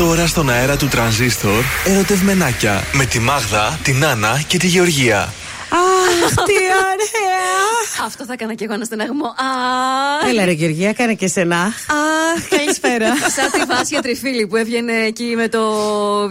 Τώρα στον αέρα του τρανζίστορ, ερωτευμενάκια με τη Μάγδα, την Άννα και τη Γεωργία. Αχ, τι ωραία! Αυτό θα έκανα και εγώ ένα στεναγμό. Έλα, ρε Γεωργία, κάνε και σένα. Αχ, καλησπέρα. Σαν τη Βάσια Τριφίλη που έβγαινε εκεί με το.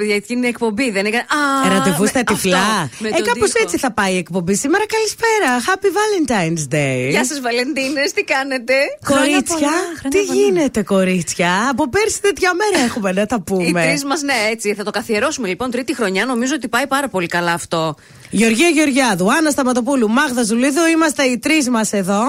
για εκείνη την εκπομπή, δεν έκανε. Ραντεβού στα τυφλά. Ε, κάπως έτσι θα πάει η εκπομπή σήμερα. Καλησπέρα. Happy Valentine's Day. Γεια σας, Βαλεντίνες, τι κάνετε; Κορίτσια, τι γίνεται, κορίτσια; Από πέρσι τέτοια μέρα έχουμε να τα πούμε. Οι τρεις μας, ναι, έτσι. Θα το καθιερώσουμε λοιπόν τρίτη χρονιά. Νομίζω ότι πάει πάρα πολύ καλά αυτό. Γεωργία Γεωργιάδου, Άννα Σταματοπούλου, Μάγδα Ζουλίδου, είμαστε οι τρεις μας εδώ.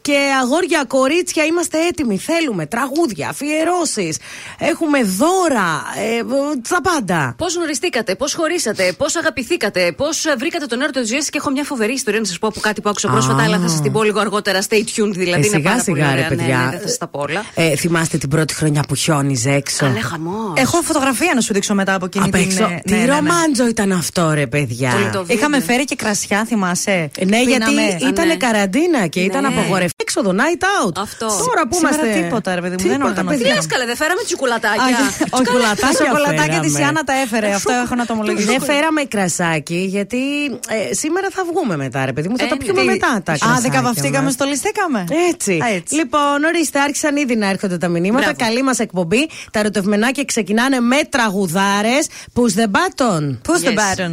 Και αγόρια, κορίτσια, είμαστε έτοιμοι. Θέλουμε τραγούδια, αφιερώσεις. Έχουμε δώρα. Ε, τα πάντα. Πώς γνωριστήκατε, πώς χωρίσατε, πώς αγαπηθήκατε, πώς βρήκατε τον έρωτα της ζωής και έχω μια φοβερή ιστορία να σας πω από κάτι που άκουσα πρόσφατα, αλλά θα σας την πω λίγο αργότερα. Stay tuned, δηλαδή. Ε, σιγά, είναι σιγά, πάρα ρε, πολύ παιδιά. Ναι, ναι, θα σας τα πω όλα. Ε, θυμάστε την πρώτη χρονιά που χιόνιζε έξω; Καλέ χαμός. Έχω φωτογραφία να σου δείξω μετά από εκείνη Απ' την. έξω. ε, Τι ναι, ναι, ναι. ρομάντζο ήταν αυτό, ρε παιδιά. Πολύ το βίντεο. Είχαμε φέρει και κρασιά, θυμάσαι; Ε, Ναι, γιατί Πίναμε. ήταν ναι. καραντίνα και ήταν Ναι. απογορευτή. Έξοδο, night out. Αυτό. Τώρα που Σήμερα είμαστε. τίποτα, ρε παιδί μου, δεν Τίποτα, οργανωθήκαμε. Τι παιδιά. λες, καλέ, δεν φέραμε Α, τσικουλατάκια. Όχι, Σοκολατάκια τα σοκολατάκια της φέραμε. Ιάννα τα έφερε. Αυτό έχω να το ομολογήσω. Δεν φέραμε κρασάκι, γιατί ε, σήμερα θα βγούμε μετά, ρε παιδί μου. Θα Ε, τα πιούμε τι- μετά τα Α, κρασάκια δεν καβαφτήκαμε, μας. στολιστήκαμε. Έτσι. Α, έτσι. Λοιπόν, ορίστε, άρχισαν ήδη να έρχονται τα μηνύματα. Μπράβο. Καλή μας εκπομπή. Τα ερωτευμενάκια ξεκινάνε με τραγουδάρες. Push the button. Push the Yes. button.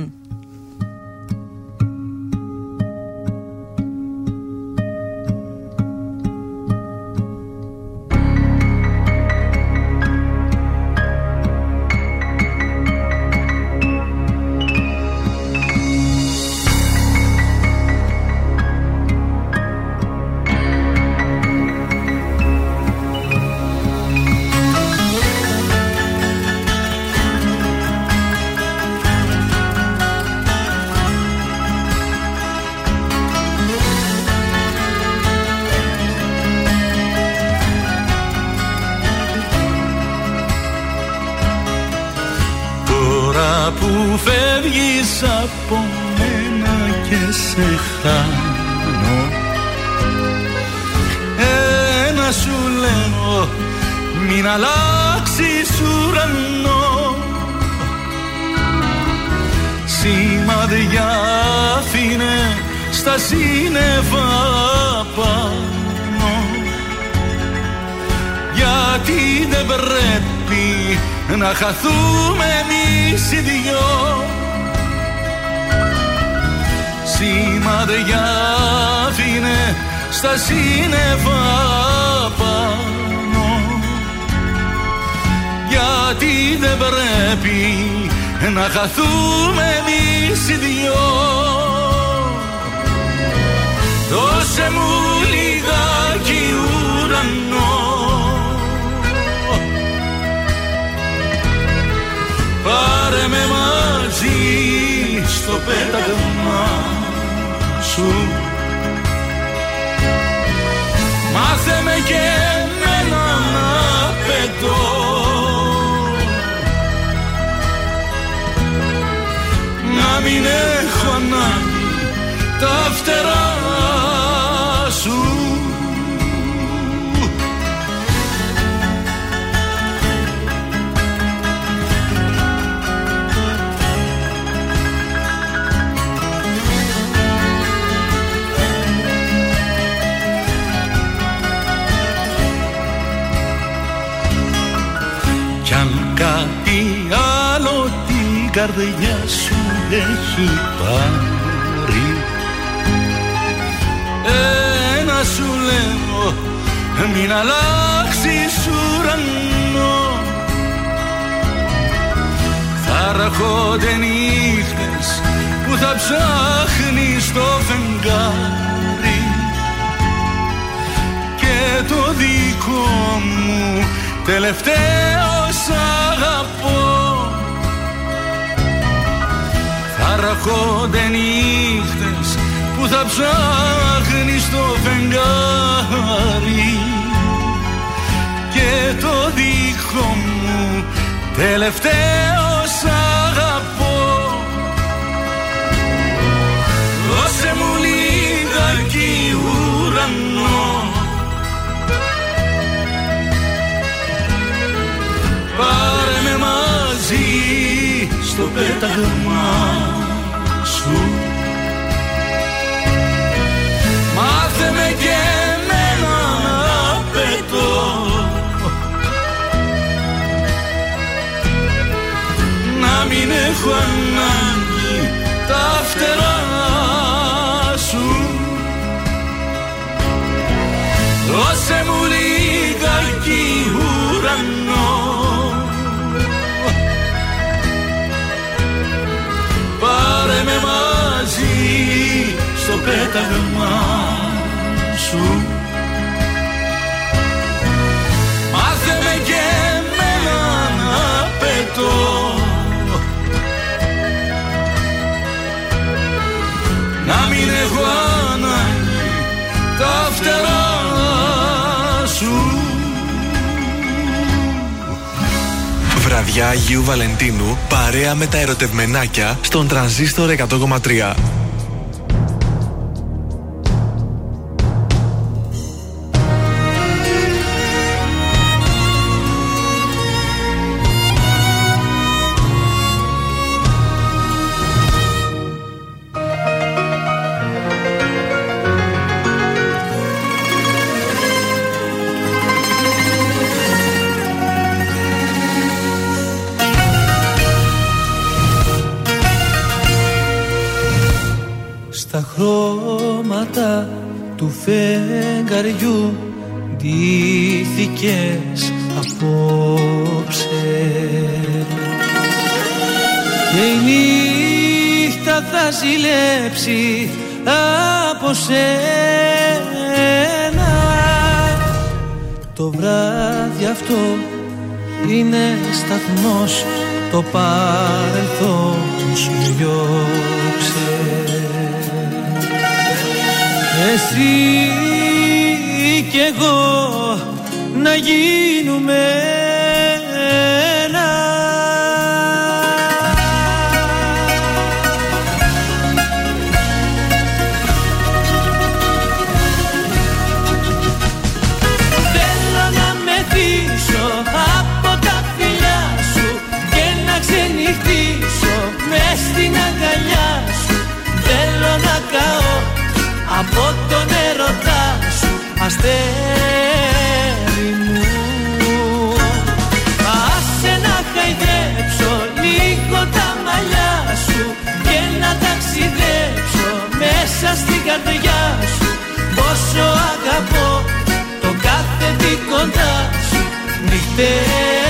Και εμένα να πετώ. Να μην καρδιά σου έχει πάρει. Ένα σου λέω μην αλλάξεις ουρανό. Θα ραχώνται νύχτες που θα ψάχνεις το φεγγάρι. Και το δικό μου τελευταίο σ' αγαπώ Θα ραχώνται νύχτες που θα ψάχνεις το φεγγάρι. Και το δικό μου τελευταίο σ' αγαπώ. Δώσε μου λίγα ουρανό. Πάρε με μαζί πέταγμα έχω ανάγκη τα φτερά σου. Δώσε μου λιγάκι ουρανό. Πάρε με μαζί στο πέταγμα σου ανάγκη τα φτερά σου Βραδιά Αγίου Βαλεντίνου, παρέα με τα ερωτευμενάκια στον τρανζίστορ 100,3. Το βράδυ αυτό είναι σταθμός το παρελθόν σου διώξε. Εσύ κι εγώ να γίνουμε από τον έρωτά σου αστέρι μου. Άσε να χαϊδέψω λίγο τα μαλλιά σου και να ταξιδέψω μέσα στην καρδιά σου. Πόσο αγαπώ το κάθε τι κοντά σου. Νυχτέρι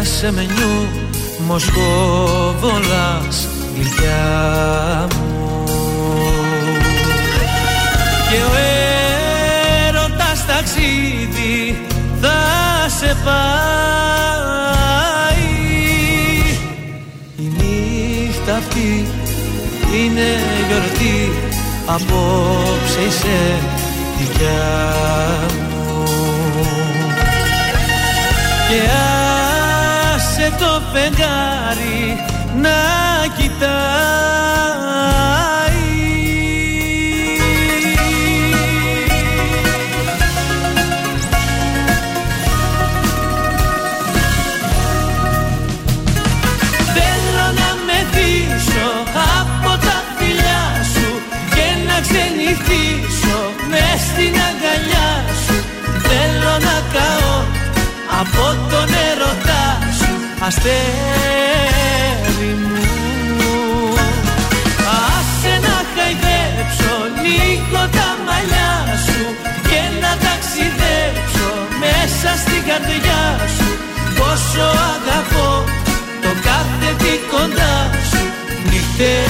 γιασεμενιού Μοσκοβολάς γλυκιά μου. Και ο έρωτας ταξίδι θα σε πάει. Η νύχτα αυτή είναι γιορτή Απόψε είσαι δικιά μου. Και άσε το φεγγάρι να κοιτάει. Θέλω να μεθύσω από τα φιλιά σου και να ξενυχτήσω μες στην αγκαλιά σου. Θέλω να καώ από τον έρωτά σου αστέρι μου Άσε να χαϊδέψω λίγο τα μαλλιά σου και να ταξιδέψω μέσα στην καρδιά σου. Πόσο αγαπώ το κάθε τι κοντά σου νυχτέρι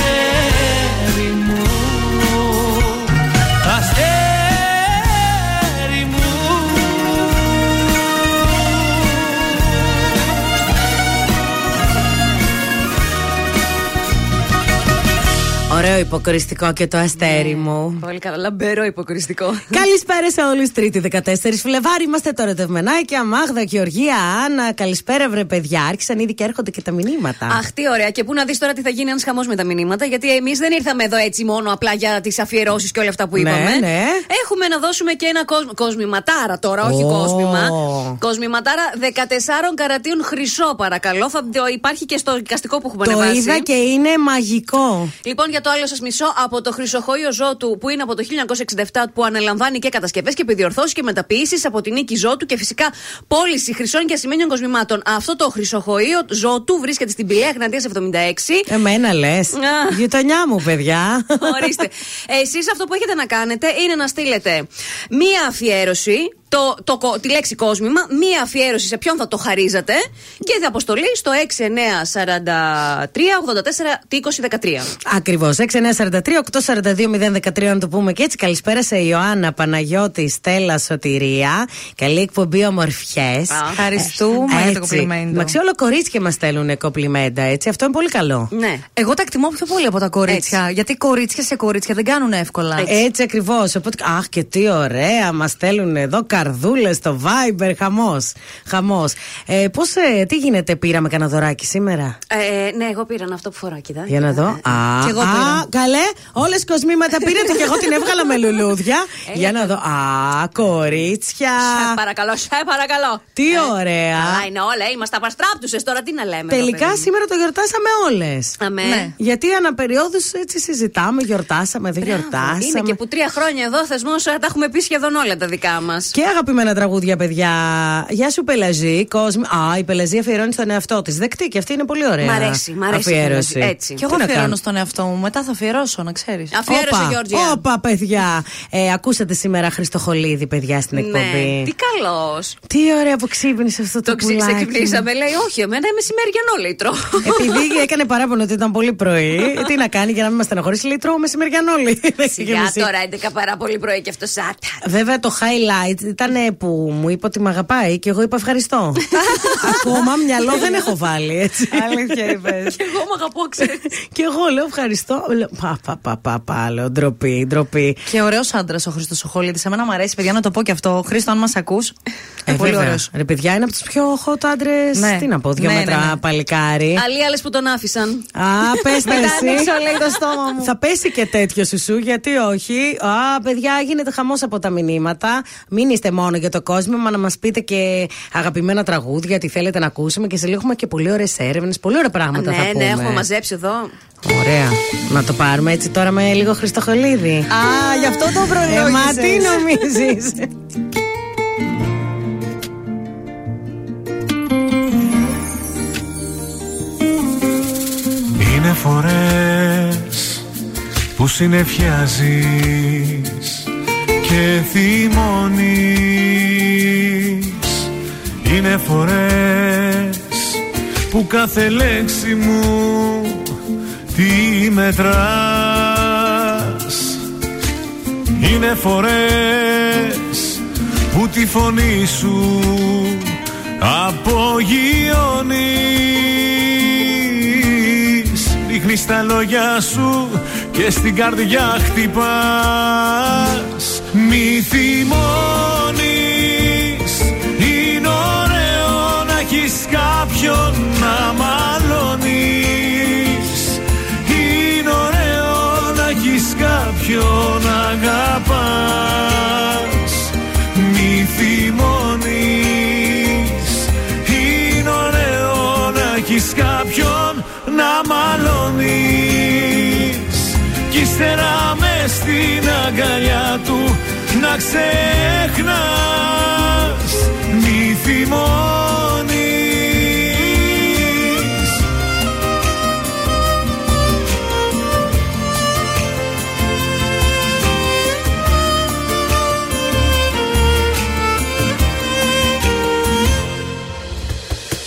Ωραίο υποκριστικό και το αστέρι μου. Πολύ καλά, λαμπερό υποκριστικό. Καλησπέρα σε όλους. Τρίτη 14 Φλεβάρι είμαστε τώρα τευμενάκια. Μάγδα, Γεωργία, Άννα. Καλησπέρα, βρε παιδιά. Άρχισαν ήδη και έρχονται και τα μηνύματα. Αχ, τι ωραία. Και πού να δεις τώρα τι θα γίνει ένας χαμός με τα μηνύματα. Γιατί εμείς δεν ήρθαμε εδώ έτσι μόνο απλά για τις αφιερώσεις και όλα αυτά που Ναι, είπαμε. ναι. Έχουμε να δώσουμε και ένα κόσμ... κοσμηματάρα τώρα, όχι Ω. κόσμημα. Κοσμηματάρα 14 καρατίων χρυσό, παρακαλώ. Θα το υπάρχει και στο δικαστικό που έχουμε το ανεβάσει. είδα και είναι μαγικό. Λοιπόν, για το άλλο σας μισό, από το Χρυσοχώιο Ζώτου που είναι από το 1967 που αναλαμβάνει και κατασκευές και επιδιορθώσεις και μεταποιήσει από την νίκη Ζώτου και φυσικά πώληση χρυσών και ασημένιων κοσμημάτων. Αυτό το Χρυσοχώιο Ζώτου βρίσκεται στην Πηλαία Γναντία 76. Εμένα λες. Α. Γειτονιά μου, παιδιά. Ορίστε. Εσείς αυτό που έχετε να κάνετε είναι να στείλετε μία αφιέρωση, το, το, κο- τη λέξη κόσμημα, μία αφιέρωση σε ποιον θα το χαρίζατε και θα αποστολή στο 6943 84 2013. Ακριβώς. 6943-842-013 να το πούμε και έτσι. Καλησπέρα σε Ιωάννα, Παναγιώτη, Στέλλα, Σωτηρία. Καλή εκπομπή, ομορφιές. Ευχαριστούμε για το κομπλιμέντο. Μαξί, όλο κορίτσια μας στέλνουν κομπλιμέντα, έτσι. Αυτό είναι πολύ καλό. Ναι. Εγώ τα εκτιμώ πιο πολύ από τα κορίτσια. Γιατί κορίτσια σε κορίτσια δεν κάνουν εύκολα. Έτσι ακριβώς. Οπότε, αχ, και τι ωραία, μας στέλνουν εδώ καρδούλες στο Viber. Χαμός. Χαμός. Ε, Πώς, τι γίνεται, πήραμε κανένα δωράκι σήμερα; Ε, ναι, εγώ πήρα αυτό που φορά, κοιτά. Για να δω. Α, Κι εγώ α, πήρα. καλέ. Όλες κοσμήματα πήρατε και εγώ την έβγαλα με λουλούδια. Για να δω. Α, κορίτσια. Σε παρακαλώ, σε παρακαλώ. Τι Ε, ωραία. Καλά είναι όλα, είμαστε απαστράπτουσες τώρα, τι να λέμε. εδώ, Τελικά παιδί μου. σήμερα το γιορτάσαμε όλες. Αμέ. Ναι. Γιατί αναπεριόδους έτσι συζητάμε, γιορτάσαμε, δεν Μπράβο, γιορτάσαμε. Είναι και που τρία χρόνια εδώ θεσμός τα έχουμε πει σχεδόν όλα τα δικά μας. Και αγαπημένα τραγούδια, παιδιά. Γεια σου, Πελαζή. Κόσμη. Α, η Πελαζή αφιερώνει στον εαυτό της. Δεκτή και αυτή είναι πολύ ωραία. Μ' αρέσει, μ' αρέσει η Αφιέρωση. Πελαζή, έτσι. Και εγώ Τι να αφιερώνω κάνω; στον εαυτό μου. Μετά θα αφιερώσω, να ξέρεις. Αφιέρωσε, Όπα, Γιώργια. Όπα, παιδιά. Ε, ακούσατε σήμερα Χριστοχολίδη, παιδιά, στην εκπομπή. Ναι, τι καλός. Τι ωραία που ξύπνησε αυτό το, Το ξύ- πουλάκι. ξεκυπνήσαμε, λέει, Όχι, εμένα μεσημεριανό λέει τρώω. Επειδή έκανε παράπονο ότι ήταν πολύ πρωί, τι να κάνει για να μην μας στεναχωρήσει, λέει τρώω μεσημεριανό. λέει. Σιγά τώρα 11 παρά πολύ πρωί και αυτό σάτα. Βέβαια το highlight ήταν που μου είπε ότι με αγαπάει και εγώ είπα ευχαριστώ. Ακόμα μυαλό δεν έχω βάλει έτσι. Αλήθεια είπες. Και εγώ με αγαπώ, ξέρεις. και εγώ λέω ευχαριστώ. Λέω, Πα, πα, πα, πα, πα, λέω ντροπή, ντροπή. Και ωραίος άντρας ο Χρήστος Οχολίδη. Εμένα μου αρέσει, παιδιά, να το πω και αυτό. Χρήστο, αν μας ακούς. Ε, πολύ βέβαια. ωραίος. Ρε παιδιά, είναι από τους πιο hot άντρες. Ναι. Τι να πω, δύο Ναι, μέτρα ναι, ναι. παλικάρι. Άλλοι άλλες που τον άφησαν. Α, πες τα Μετά εσύ. ανοίξω, λέει, το στόμα μου. Θα πέσει και τέτοιο σου, γιατί όχι. Α, παιδιά, γίνεται χαμός από τα μηνύματα. Μην είστε μόνο για το κόσμο, μα να μας πείτε και αγαπημένα τραγούδια, τι θέλετε να ακούσουμε. Και σε λίγο έχουμε και πολύ ωραίες έρευνες, πολύ ωραία πράγματα θα Ναι, πούμε. ναι, έχουμε μαζέψει εδώ. Ωραία. Να το πάρουμε έτσι τώρα με λίγο Χριστοχολίδη. Α, γι' αυτό το Ε, μα τι προλόγησες. νομίζεις Είναι φορές που συνεφιάζεις και θυμώνεις. Είναι φορές που κάθε λέξη μου τη μετράς. Είναι φορές που τη φωνή σου απογειώνεις. Ρίχνεις τα λόγια σου και στην καρδιά χτυπάς Μη θυμώνεις Είναι ωραίο να έχεις κάποιον να μαλώνεις. Είναι ωραίο να έχεις κάποιον να αγαπάς. Μη θυμώνεις Είναι ωραίο να έχεις κάποιον να μαλώνεις. Κι ύστερα μες στην αγκαλιά του να ξεχνάς Μη θυμώνεις.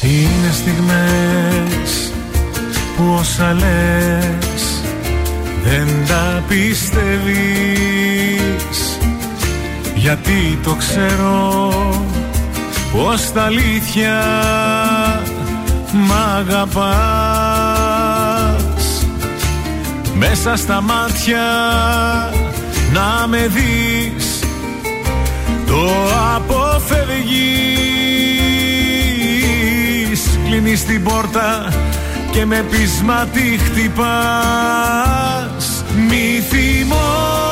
Είναι στιγμές που όσα λες γιατί το ξέρω πως τα αλήθεια μ' αγαπάς. Με μέσα στα μάτια να με δεις το αποφεύγεις. Κλείνεις την πόρτα και με πείσματι χτυπάς. Μη θυμώνεις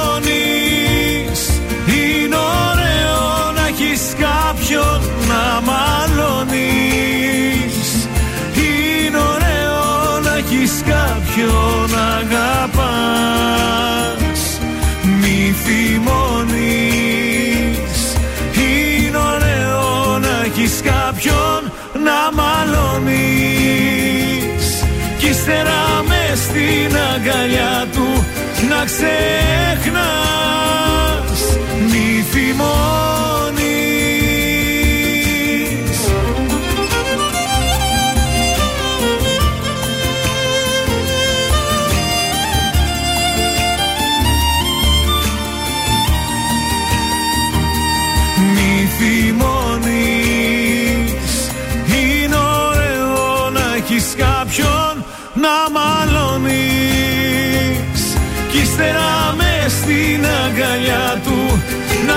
κάποιον να μαλώνεις. Είναι ωραίο να έχεις κάποιον να αγαπάς. Μη θυμώνεις. Είναι ωραίο να έχεις κάποιον να μαλώνεις. Ύστερα μες στην αγκαλιά του να ξεχνάς. Μη θυμώνεις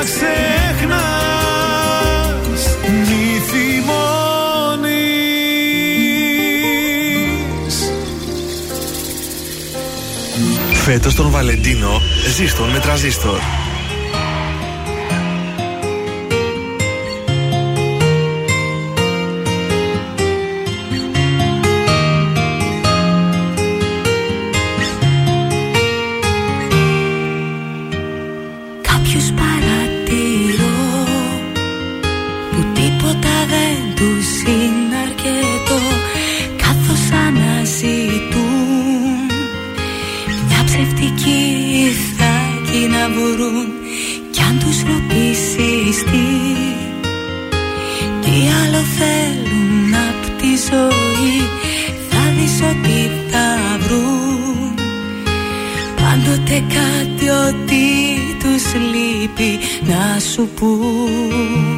ξεχνάς Μη θυμώνεις Φέτος τον Βαλεντίνο ζήστον με τραζίστορ. Κάτι ότι τους λείπει να σου πούν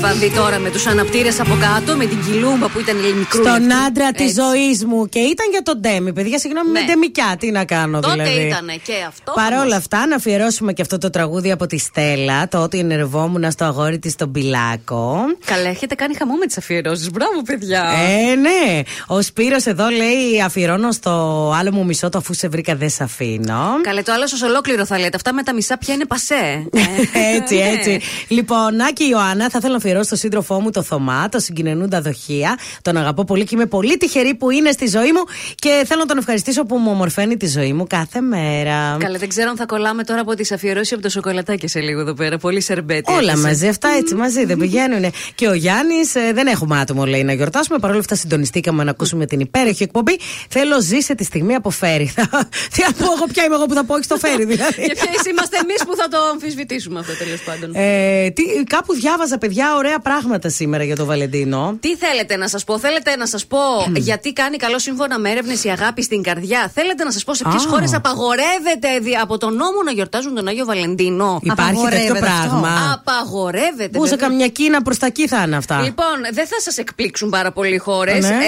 Festival. Τη βανδί τώρα με τους αναπτήρες από κάτω, με την κιλούμπα που ήταν μικρού. Στον άντρα της ζωής μου. Και ήταν για τον Ντέμι, παιδιά. Συγγνώμη, Ναι. με Ντεμικιά. Τι να κάνω, Τότε δηλαδή. ήταν και αυτό. Παρ' όλα χαμός. αυτά, να αφιερώσουμε και αυτό το τραγούδι από τη Στέλλα. Το ότι ενερβόμουν στο αγόρι της στον Πιλάκο. Καλά, έχετε κάνει χαμό με τις αφιερώσεις. Μπράβο, παιδιά. Ε, ναι. Ο Σπύρος εδώ λέει: Αφιερώνω στο άλλο μου μισό το αφού σε βρήκα δεν σε αφήνω. Καλέ, το άλλο σας ολόκληρο θα λέτε. Αυτά με τα μισά πια είναι πασέ. έτσι, Ναι. έτσι. Λοιπόν, Νάκη Ιωάννα, θα ήθελα να αφιερώσω στο σύντροφό μου το Θωμά, το συγκινενούντα δοχεία. Τον αγαπώ πολύ και είμαι πολύ τυχερή που είναι στη ζωή μου και θέλω να τον ευχαριστήσω που μου ομορφαίνει τη ζωή μου κάθε μέρα. Καλά, δεν ξέρω αν θα κολλάμε τώρα από τις αφιερώσεις από το σοκολατάκι σε λίγο εδώ πέρα. Πολύ σερμπέτι. Όλα έπεσε. μαζί, αυτά έτσι μαζί δεν πηγαίνουν. Και ο Γιάννης, δεν έχουμε άτομο λέει να γιορτάσουμε. Παρ' όλα αυτά συντονιστήκαμε να ακούσουμε την υπέροχη εκπομπή. Θέλω ζήσε τη στιγμή από φέρι. Θα- Τι να πω, εγώ ποια είμαι εγώ που θα πω, όχι στο φέρι δηλαδή. Και ποιε είμαστε εμείς που θα το αμφισβητήσουμε αυτό τέλος πάντων. Ε, τι, κάπου διάβαζα, παιδιά, ωραία πράγματα σήμερα για το Βαλεντίνο. Τι θέλετε να σας πω, θέλετε να σας πω γιατί κάνει καλό σύμφωνα με έρευνες η αγάπη στην καρδιά. Θέλετε να σας πω σε ποιες Α. χώρες απαγορεύεται δι- από τον νόμο να γιορτάζουν τον Άγιο Βαλεντίνο; Υπάρχει τέτοιο Απαγορεύεται πράγμα. Απαγορεύεται. Πού σε βέβαια. καμιά Κίνα προς τα εκεί θα είναι αυτά. Λοιπόν, δεν θα σας εκπλήξουν πάρα πολλοί χώρες. Ναι.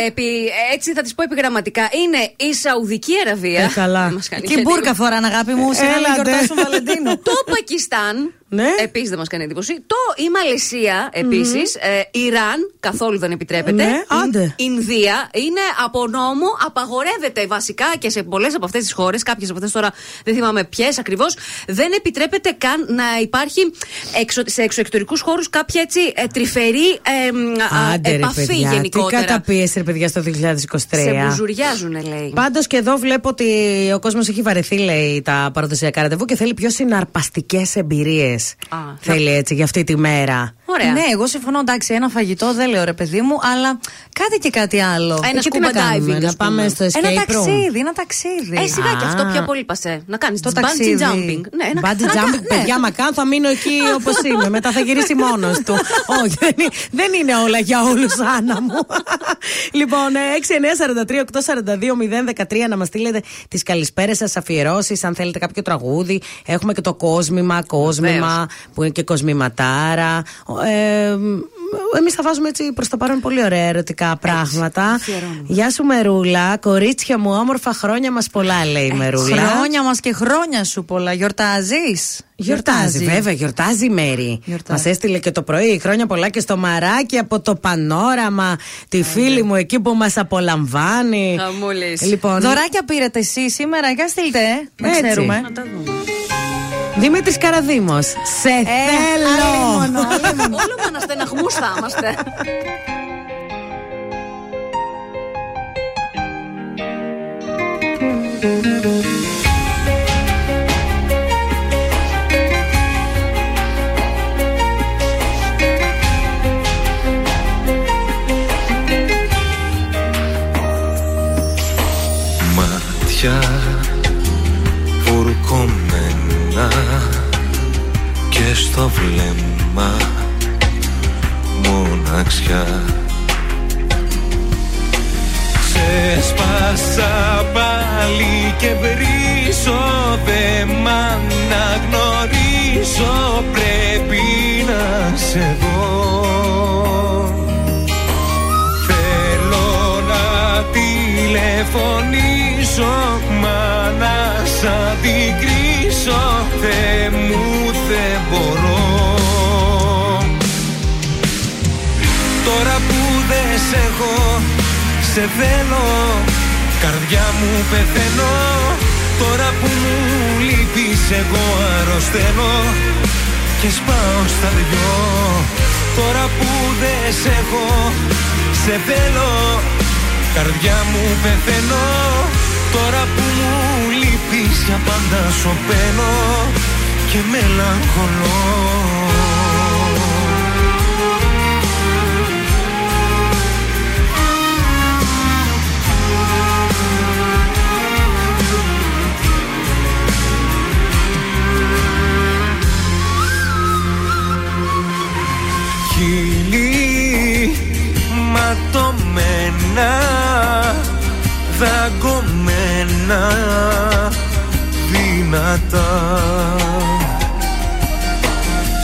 έτσι θα τις πω επιγραμματικά. Είναι η Σαουδική Αραβία. Ε, καλά. Δεν μας κάνει Και και μπουρκα εντύπωση. φοράνε, αγάπη μου, σιγά να Έλατε. γιορτάσουν Βαλεντίνο. Το Πακιστάν. Ναι. Επίσης δεν μας κάνει εντύπωση. Το η Μαλαισία επίσης, Ε, Ιράν καθόλου δεν επιτρέπεται. Ναι, άντε. Ινδία είναι από νόμο, απαγορεύεται βασικά και σε πολλές από αυτές τις χώρες. Κάποιες από αυτές τώρα δεν θυμάμαι ποιες ακριβώς. Δεν επιτρέπεται καν να υπάρχει εξω, σε εξωτερικούς χώρους κάποια έτσι ε, τρυφερή ε, μ, α, Άντε, ρε, επαφή παιδιά. Τι γενικότερα. καταπίεση, ρε παιδιά, στο 2023. Σε μπουζουριάζουν, λέει. Πάντως και εδώ βλέπω ότι ο κόσμος έχει βαρεθεί, λέει, τα παραδοσιακά ραντεβού και θέλει πιο συναρπαστικές εμπειρίες. Α, Θέλει έτσι για αυτή τη μέρα. Ωραία. Ναι, εγώ συμφωνώ. Εντάξει, ένα φαγητό δεν λέω ρε παιδί μου, αλλά κάτι και κάτι άλλο. Ένα και τι να scuba κάνουμε, diving, να ας πάμε πούμε. στο escape Ένα room. ταξίδι, ένα ταξίδι. Ε, σιγά και Α. αυτό πια πολύ πασέ. Να κάνεις Το το bungee ταξίδι. jumping. Ναι, ένα Bungee να- jumping, ναι. παιδιά, μα καν θα μείνω εκεί όπως είμαι. Μετά θα γυρίσει μόνος του. Όχι, δεν είναι, δεν είναι όλα για όλους, Άννα μου. λοιπόν, ε, 6, 9, 43, 8, 42, 0, 13 να μας στείλετε τις καλησπέρες σας, αφιερώσεις, αν θέλετε κάποιο τραγούδι. Έχουμε και το κόσμημα, κόσμημα, Βεβαίως. που είναι και κοσμηματάρα. Ε, Εμείς θα βάζουμε έτσι προς το παρόν πολύ ωραία ερωτικά πράγματα. αφιερώνουμε. Γεια σου, Μερούλα. Κορίτσια μου, όμορφα χρόνια μας πολλά, λέει η Μερούλα. Χρόνια μας και χρόνια σου πολλά. Γιορτάζεις; Γιορτάζει, βέβαια, γιορτάζει η Μέρη. Γιορτάζει. Μας έστειλε και το πρωί χρόνια πολλά και στο μαράκι από το πανόραμα. Τη φίλη μου εκεί που μας απολαμβάνει. Χαμούλης. Λοιπόν, Δωράκια πήρατε εσείς σήμερα, για στείλτε, ε, να Έτσι. ξέρουμε. Να τα δούμε. Δημήτρη Καραδήμο. Σε θέλω! Όλο με αναστεναγμούς θα είμαστε. Μάτια στο βλέμμα μοναξιά. Ξέσπασα πάλι και βρίσω δε μ' αναγνωρίζω πρέπει να σε δω. Θέλω να τηλεφωνήσω Μα να σ' αντικρίσω δεν σε έχω Σε θέλω. Καρδιά μου πεθαίνω. Τώρα που μου λείπεις εγώ αρρωσταίνω. Και σπάω στα δυο. Τώρα που δεν σε έχω Σε θέλω. Καρδιά μου πεθαίνω. Τώρα που μου λείπεις για πάντα σωπαίνω. Και μελαγχολώ ματωμένα δαγκωμένα δυνατά.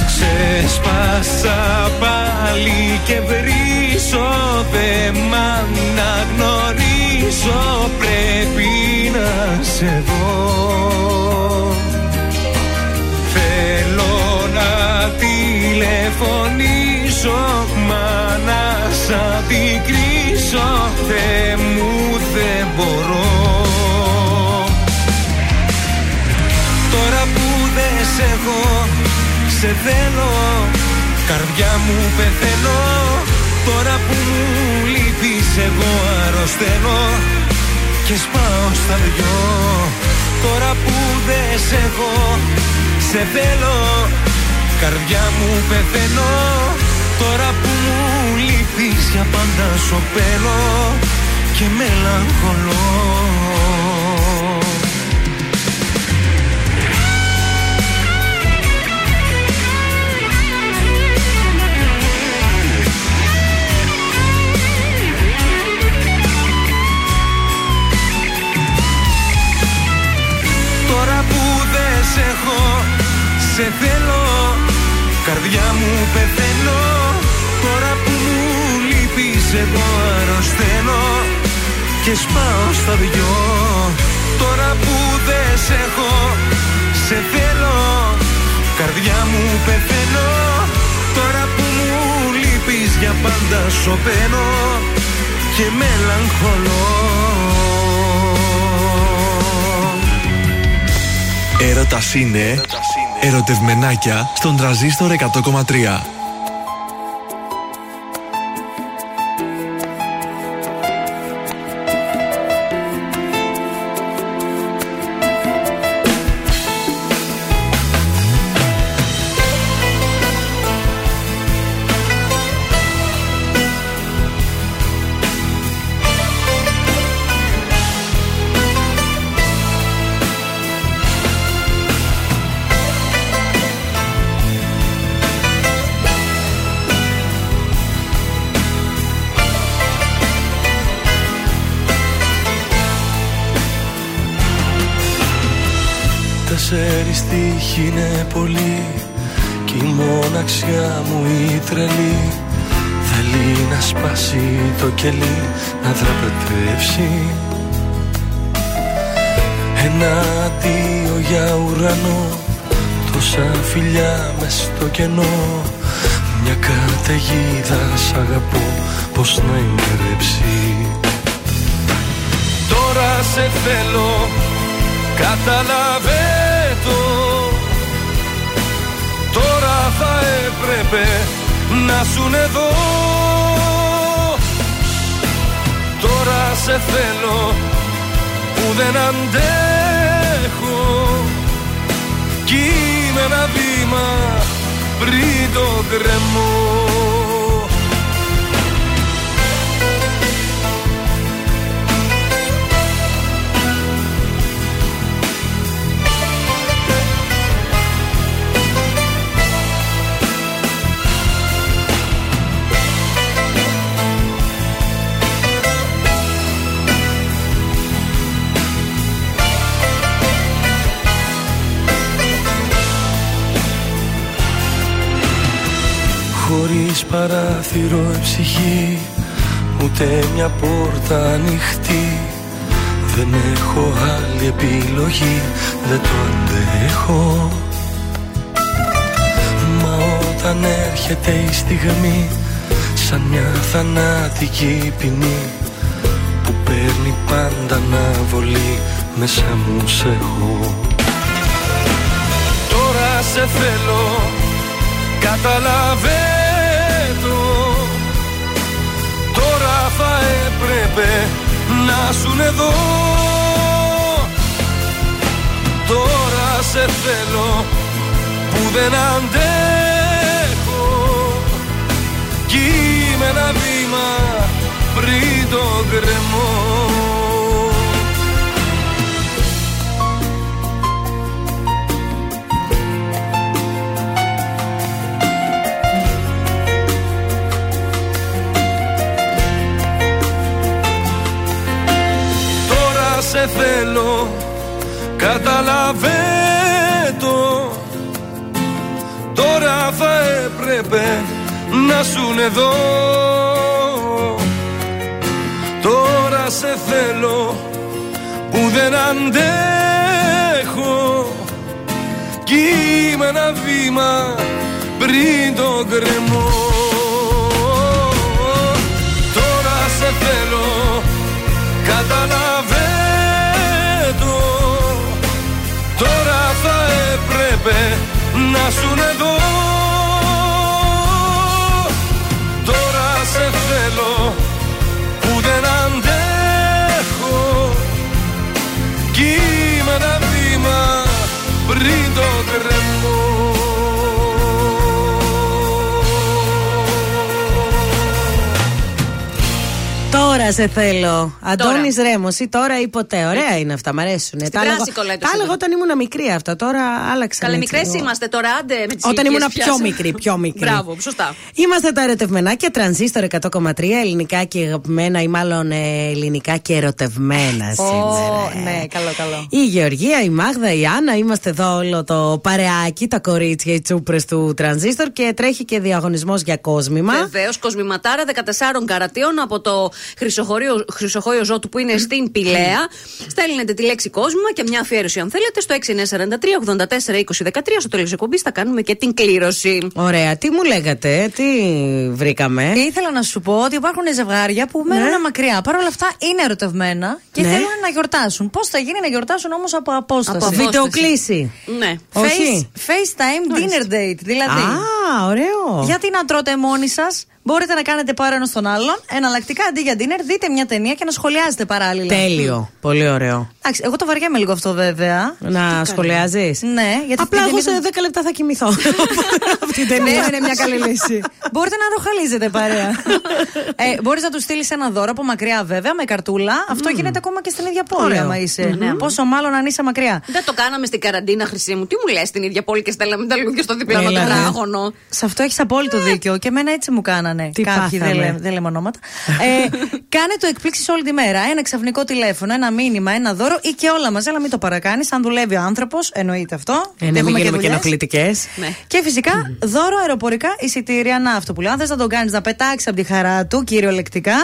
Ξέσπασα πάλι πάλι και βρίσω Δεν μ' αναγνωρίζω Πρέπει να σε δω. Θέλω να τηλεφωνήσω αντικρίσω Θεέ μου δεν μπορώ. Τώρα που δεν σε έχω Σε θέλω. Καρδιά μου πεθαίνω. Τώρα που μου λείπεις εγώ αρρωσταίνω. Και σπάω στα δυο. Τώρα που δεν σε έχω Σε θέλω. Καρδιά μου πεθαίνω. Τώρα που μου λείπεις για πάντα σωπαίνω Και μελαγχολώ. Τώρα που δεν σε έχω Σε θέλω. Καρδιά μου πεθαίνω. Τώρα που μου λείπεις εγώ αρρωσταίνω Και σπάω στα δυο. Τώρα που δεν σε έχω Σε θέλω. Καρδιά μου πεθαίνω. Τώρα που μου λείπεις για πάντα σωπαίνω Και μελαγχολώ. Έρωτας είναι ερωτευμενάκια στον τραζίστορ 100,3. Φιλιά μες στο κενό. Μια καταιγίδα σ' αγαπώ Πώς να ηρεψεί Τώρα σε θέλω Καταλαβέ το Τώρα θα έπρεπε να σου εδώ. Τώρα σε θέλω που δεν αντέχω. Κι είμαι ένα βήμα πριν το κρεμό παράθυρο η ψυχή. Ούτε μια πόρτα ανοιχτή. Δεν έχω άλλη επιλογή. Δεν το αντέχω. Μα όταν έρχεται η στιγμή Σαν μια θανάτικη ποινή Που παίρνει πάντα να βολεί Μέσα μου σε έχω. Τώρα σε θέλω. Καταλαβέ θα έπρεπε να σου εδώ. Τώρα σε θέλω που δεν αντέχω. Κι είμαι ένα βήμα πριν το γκρεμό σε θέλω. Καταλαβέ το Τώρα θα έπρεπε να σου εδώ. Τώρα σε θέλω που δεν αντέχω. Κι είμαι ένα βήμα πριν το κρεμό Τώρα σε θέλω. Καταλαβαίνω έπρεπε να σου εδώ Τώρα σε θέλω. Αντώνης Ρέμος ή τώρα ή ποτέ. Ωραία είναι αυτά, μ' αρέσουν. Τα έλεγα- πράσικο λέτε Τα σε έλεγα όταν ήμουν μικρή αυτά. Τώρα άλλαξαν. Καλέ, έτσι μικρές λίγο. είμαστε τώρα, άντε με τις Όταν ηλικίες ήμουν πιο πιάσαμε. μικρή, πιο μικρή. Μπράβο, σωστά. Είμαστε τα ερωτευμενάκια τρανζίστορ 100,3 ελληνικά και αγαπημένα ή μάλλον ε, ελληνικά και ερωτευμένα σήμερα. ναι, καλό, καλό. Η Γεωργία, η Μάγδα, η Άννα, είμαστε εδώ όλο το παρεάκι, τα κορίτσια, οι τσούπρες του τρανζίστορ και τρέχει και διαγωνισμός για κόσμημα. Βεβαίως, κοσμηματάρα 14 καρατίων από το χρυσοχώριο, χρυσοχώριο ζώτου που είναι στην Πηλαία. Στέλνετε τη λέξη κόσμημα και μια αφιέρωση αν θέλετε στο 6943 84 20 13. Στο τέλος εκπομπής θα κάνουμε και την κλήρωση. Ωραία, τι μου λέγατε, τι βρήκαμε; Ήθελα να σου πω ότι υπάρχουν ζευγάρια που μένουν μακριά. Παρ' όλα αυτά είναι ερωτευμένα και Ναι. θέλουν να γιορτάσουν. Πώς θα γίνει να γιορτάσουν όμως από απόσταση; Από απόσταση. Βιντεοκλήση. Ναι. Όχι. Face, FaceTime dinner date. Δηλαδή. Α, ωραίο. Γιατί να τρώτε μόνοι σας, μπορείτε να κάνετε πάρα ένα στον άλλον. Εναλλακτικά αντί για dinner, δείτε μια ταινία και να σχολιάζετε παράλληλα. Τέλειο. Πολύ ωραίο. Εντάξει, εγώ το βαριέμαι λίγο αυτό βέβαια. Να σχολιάζεις; Ναι, γιατί Απλά δεν εγώ είδα- σε 10 λεπτά θα κοιμηθώ. Αυτή η ταινία είναι μια καλή λύση. Μπορείτε να ροχαλίζετε παρέα. ε, Μπορείς να τους στείλεις ένα δώρο από μακριά βέβαια με καρτούλα. Αυτό γίνεται ακόμα και στην ίδια πόλη, Ωραίο. άμα είσαι. Πόσο μάλλον αν είσαι μακριά. Δεν το κάναμε στην καραντίνα, Χρυσή μου. Τι μου λες την ίδια πόλη και στέλναμε τα λουλούδια στο διπλανό Έλα, ρε. τετράγωνο; Σε αυτό έχεις απόλυτο δίκιο. Και εμένα έτσι μου κάνανε. Τι Κάποιοι δεν, πάθαμε. λέ, δεν λέμε ονόματα. ε, κάνε το εκπλήξεις όλη τη μέρα. Ένα ξαφνικό τηλέφωνο, ένα μήνυμα, ένα δώρο ή και όλα μαζί. Αλλά μην το παρακάνεις. Αν δουλεύει ο άνθρωπος, εννοείται αυτό. Ε, να μην Έχουμε γίνουμε και δουλειές. ενοχλητικές. Ναι. Και φυσικά δώρο αεροπορικά εισιτήρια ναύτοπουλου. Αν θες να τον κάνεις να πετάξεις από τη χαρά του κυριολεκτικά,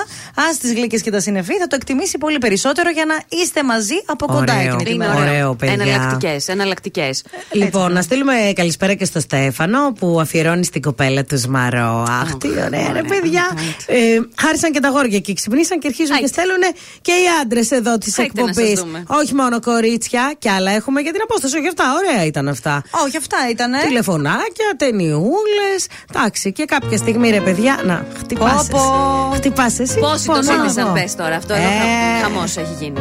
ας τις γλύκε και τα συνεφή, θα το εκτιμήσει πολύ περισσότερο για να είστε μαζί από κοντά Ωραίο. εκείνη τη Είναι μέρα. Ωραίο, παιδιά. Εναλλακτικές, εναλλακτικές. Λοιπόν, να στείλουμε καλησπέρα και στο Στέφανο που αφιερώνει στην κοπέλα του Σμαρό. Αχ, τι ωραία, ρε παιδιά. Ε, χάρισαν και τα γόρια και ξυπνήσαν και αρχίζουν και Άιτε. στέλνουν και οι άντρες εδώ της Άιτε να εκπομπής. σας δούμε. Όχι μόνο κορίτσια, και άλλα έχουμε για την απόσταση. Όχι αυτά, ωραία ήταν αυτά. Όχι, αυτά ήταν. Τηλεφωνάκια, ταινιούλες. Εντάξει, και κάποια στιγμή ρε παιδιά. Να, χτυπά. Πω, πω. Χτυπά εσύ. Πόσοι το πονάω ζήτησαν, εγώ. πες τώρα. Αυτό εδώ Ε, χαμός έχει γίνει.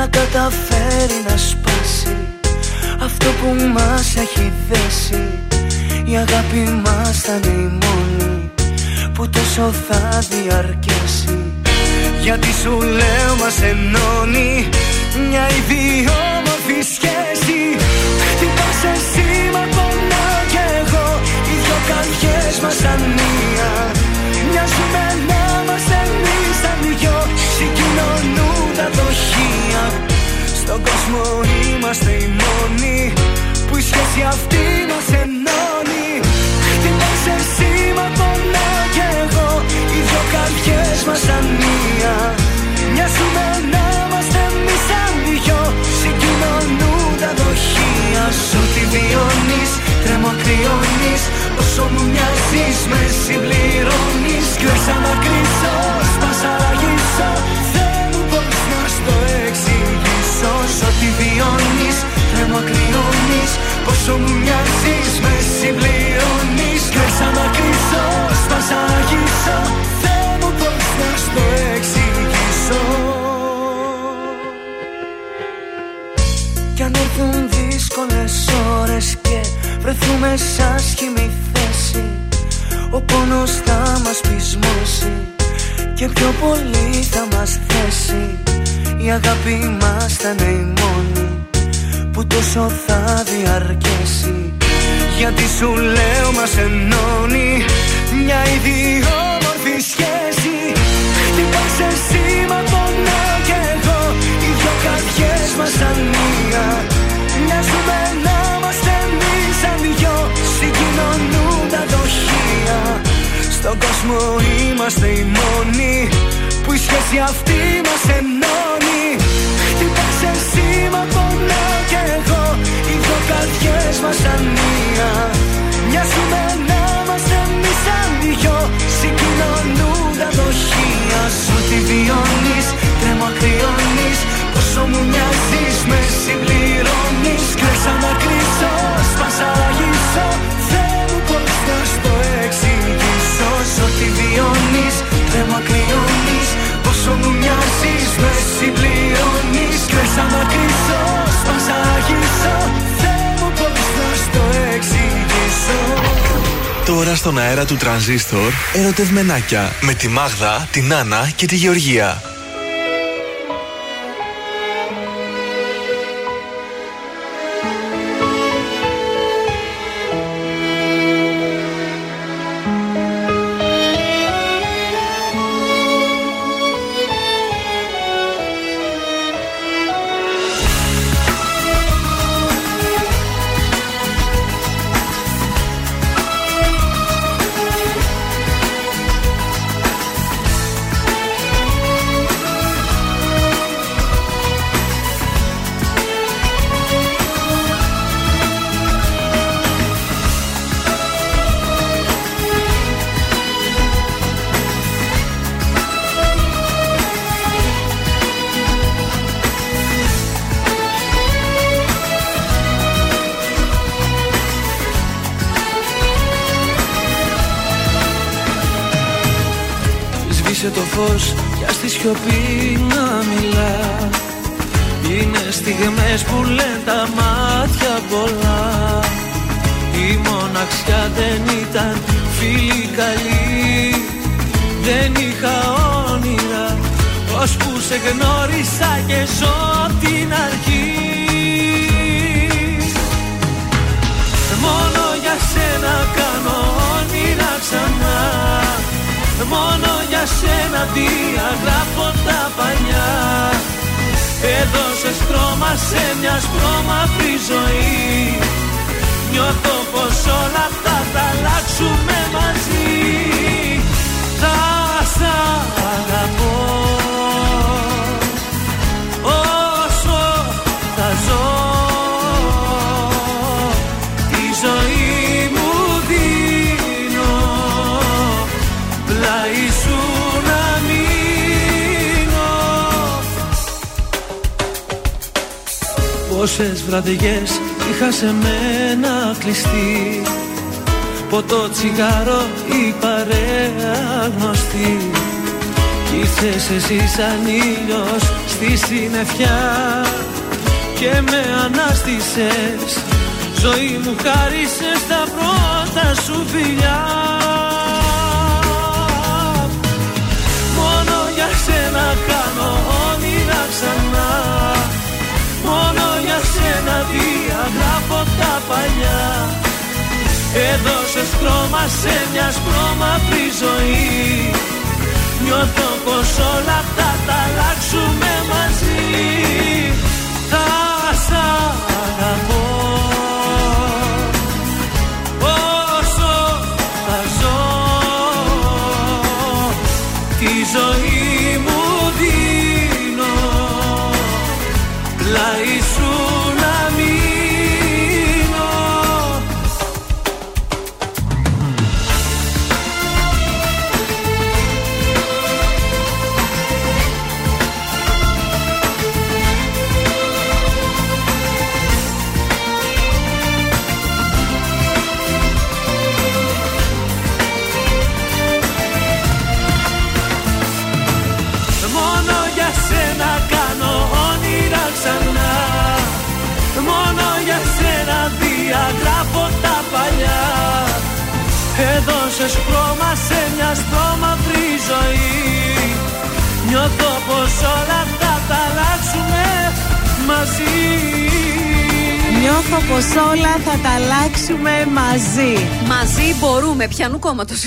Να καταφέρει να σπάσει Αυτό που μας έχει δέσει. Η αγάπη μας θα είναι η μόνη Που τόσο θα διαρκέσει. Γιατί σου λέω μας ενώνει Μια ιδιόμορφη σχέση. Χτυπάς εσύ μα πονάω κι εγώ. Οι δυο καρδιές μας ανία είμαστε οι μόνοι Που η σχέση αυτή μας ενώνει. Χτυπάς εσύ μα πονάω κι εγώ Οι δυο καρδιές μας ανία. Μοιάζουμε να είμαστε εμείς σαν δυο Συγκοινωνούν τα δοχεία. Σ' ό,τι βιώνεις Τρέμω κρυώνεις Όσο μου μοιάζεις με συμπληρώνεις. Κλαίσα να κρίσω, Τρέμω κρυώνεις Όσο μου μοιάζεις με συμπληρώνεις. Κλαίσα να κρίσω, σπάσα να αγγίσω Δεν μου πώς να στο εξηγήσω. Κι αν έρθουν δύσκολες ώρες και βρεθούμε σε άσχημη θέση Ο Ο πόνος θα μας πεισμώσει Και πιο πολύ θα μας θέσει. Η αγάπη μας θα είναι η μόνη Που τόσο θα διαρκέσει. Γιατί σου λέω μας ενώνει Μια ιδιόμορφη σχέση. Χτυπάς εσύ μα πονάω κι εγώ Οι δυο καρδιές μας σαν μία. Μοιάζουμε να είμαστε εμείς σαν δυο Συγκοινωνούν τα δοχεία. Στον κόσμο είμαστε οι μόνοι Που η σχέση αυτή μας ενώνει καρδιές μας σαν μία Μοιάζουμε να είμαστε εμείς σαν δυο. Συγκοινωνούν τα δοχεία Σου τη βιώνεις, τρέμω ακριώνεις. Πόσο μου μοιάζεις, με συμπληρώνεις. Κλαίσα να κρίσω, σπάσα αγίσω Θεέ μου πώς να στο εξηγήσω. Σ' ό,τι βιώνεις, τρέμω ακριώνεις. Πόσο μου μοιάζεις, με συμπληρώνεις. Κλαίσα να κρίσω, να στο εξηγήσω Τώρα στον αέρα του τρανζίστορ ερωτευμενάκια με τη Μάγδα, την Άννα και τη Γεωργία. Ήρθες εσύ σαν ήλιος στη συννεφιά Και με ανάστησες. Ζωή μου χάρισες τα πρώτα σου φιλιά. Μόνο για σένα κάνω όνειρα ξανά. Μόνο για σένα διαγράφω τα παλιά. Έδωσες χρώμα σε μια σπρώμαυρη ζωή Νιώθω πως όλα αυτά θα αλλάξουμε ζωή. Νιώθω πως όλα αυτά θα αλλάξουμε μαζί. Νιώθω πως όλα θα τα αλλάξουμε μαζί. Μαζί μπορούμε. Πιανού κόμματος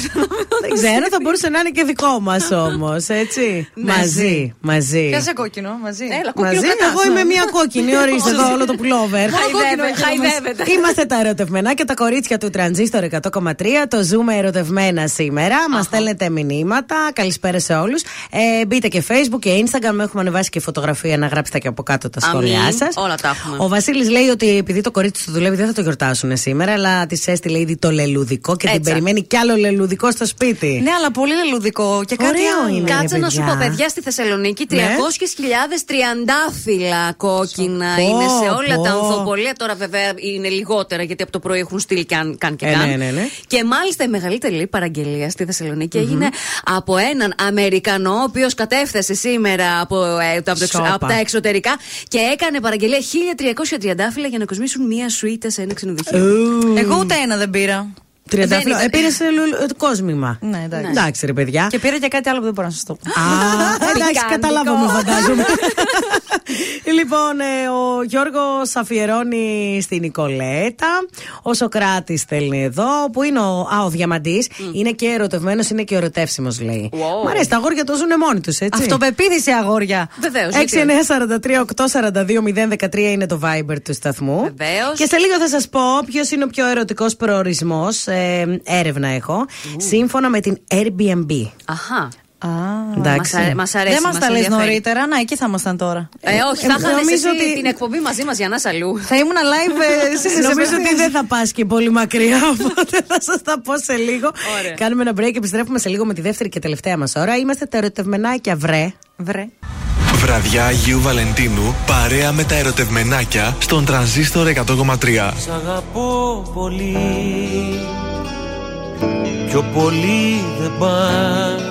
Δεν ξέρω, θα μπορούσε να είναι και δικό μας όμως, έτσι. Ναι. μαζί, μαζί. Πιάσε κόκκινο μαζί. Έλα, κόκκινο Μαζί, κατάστημα. εγώ είμαι μία κόκκινη. Ορίστε εδώ όλο το πουλόβερ. Χαϊδεύε- Χαϊδεύεται. Είμαστε τα ερωτευμένα και τα κορίτσια του Τρανζίστορ 100,3. Το ζούμε ερωτευμένα σήμερα. Μας στέλνετε μηνύματα. Καλησπέρα σε όλους. Ε, μπείτε και Facebook και Instagram. Έχουμε ανεβάσει και φωτογραφία να γράψετε και από κάτω τα σχόλιά Αμήν. σας. Όλα τα έχουμε. Ο Βασίλης λέει ότι επειδή το κορίτσι του δουλεύει δεν θα το γιορτάσουν σήμερα, αλλά της έστειλε ήδη το λελουδικό και την Έτσι. περιμένει κι άλλο λελουδικό στο σπίτι. Ναι, αλλά πολύ λελουδικό και κάτι Ωραίο άλλο. είναι. Κάτσε ρε, να σου παιδιά. πω, παιδιά, στη Θεσσαλονίκη 300.000 Ναι. τριαντάφυλλα κόκκινα Πω, είναι σε όλα πω. τα ανθοπολία. Τώρα, βέβαια, είναι λιγότερα γιατί από το πρωί έχουν στείλει καν, καν και Ε, καν. ναι, ναι, ναι. Και μάλιστα η μεγαλύτερη παραγγελία στη θεσσαλονικη έγινε από έναν Αμερικανό, ο οποίος κατέφθασε σήμερα από, ε, από, το εξω- Σόπα. από τα εξωτερικά και έκανε παραγγελία 1300 τριαντάφυλλα για να κοσμήσουν μία σουίτα σε ένα ξενοδοχείο. Εγώ ούτε ένα δεν πήρα. Τριαντάφυλλο. Δεν Ε, πήρε κόσμημα. Ναι, εντάξει. Εντάξει, ρε παιδιά. Και πήρα και κάτι άλλο που δεν μπορώ να σας το πω. Α, εντάξει, Πικάντικο. καταλάβαμε, φαντάζομαι. λοιπόν, ε, ο Γιώργος αφιερώνει στην Νικολέτα. Ο Σοκράτη στέλνει εδώ, που είναι ο, α, ο Διαμαντής. Είναι και ερωτευμένος, είναι και ερωτεύσιμος, λέει. Wow. Μ' αρέσει, τα αγόρια το ζουν μόνοι τους, έτσι. Αυτοπεποίθηση, αγόρια. Βεβαίως. 694-842-013 είναι το Viber του σταθμού. Βεβαίως. Και σε λίγο θα σας πω ποιος είναι ο πιο ερωτικός προορισμός. Ε, έρευνα έχω. Σύμφωνα με την Airbnb. Αχά. Α, Εντάξει. Μας, αρέ- μας αρέσει. δεν μας μας τα λες ενδιαφέρει. νωρίτερα. Να, εκεί θα ήμασταν τώρα. Ε, όχι, Ε, θα είχαν νομίζω εσύ ότι- την εκπομπή μαζί μας για να είσαι αλλού. Θα ήμουν live ε, σε Νομίζω ότι δεν θα πας και πολύ μακριά, οπότε θα σας τα πω σε λίγο. Ωραία. Κάνουμε ένα break, επιστρέφουμε σε λίγο με τη δεύτερη και τελευταία μας ώρα. Είμαστε τα ερωτευμενάκια, βρε. Βρε. Βραδιά Αγίου Βαλεντίνου, παρέα με τα ερωτευμενάκια στον τρανζίστορ 100,3. Σ' αγαπώ πολύ Πιο πολύ δεν πας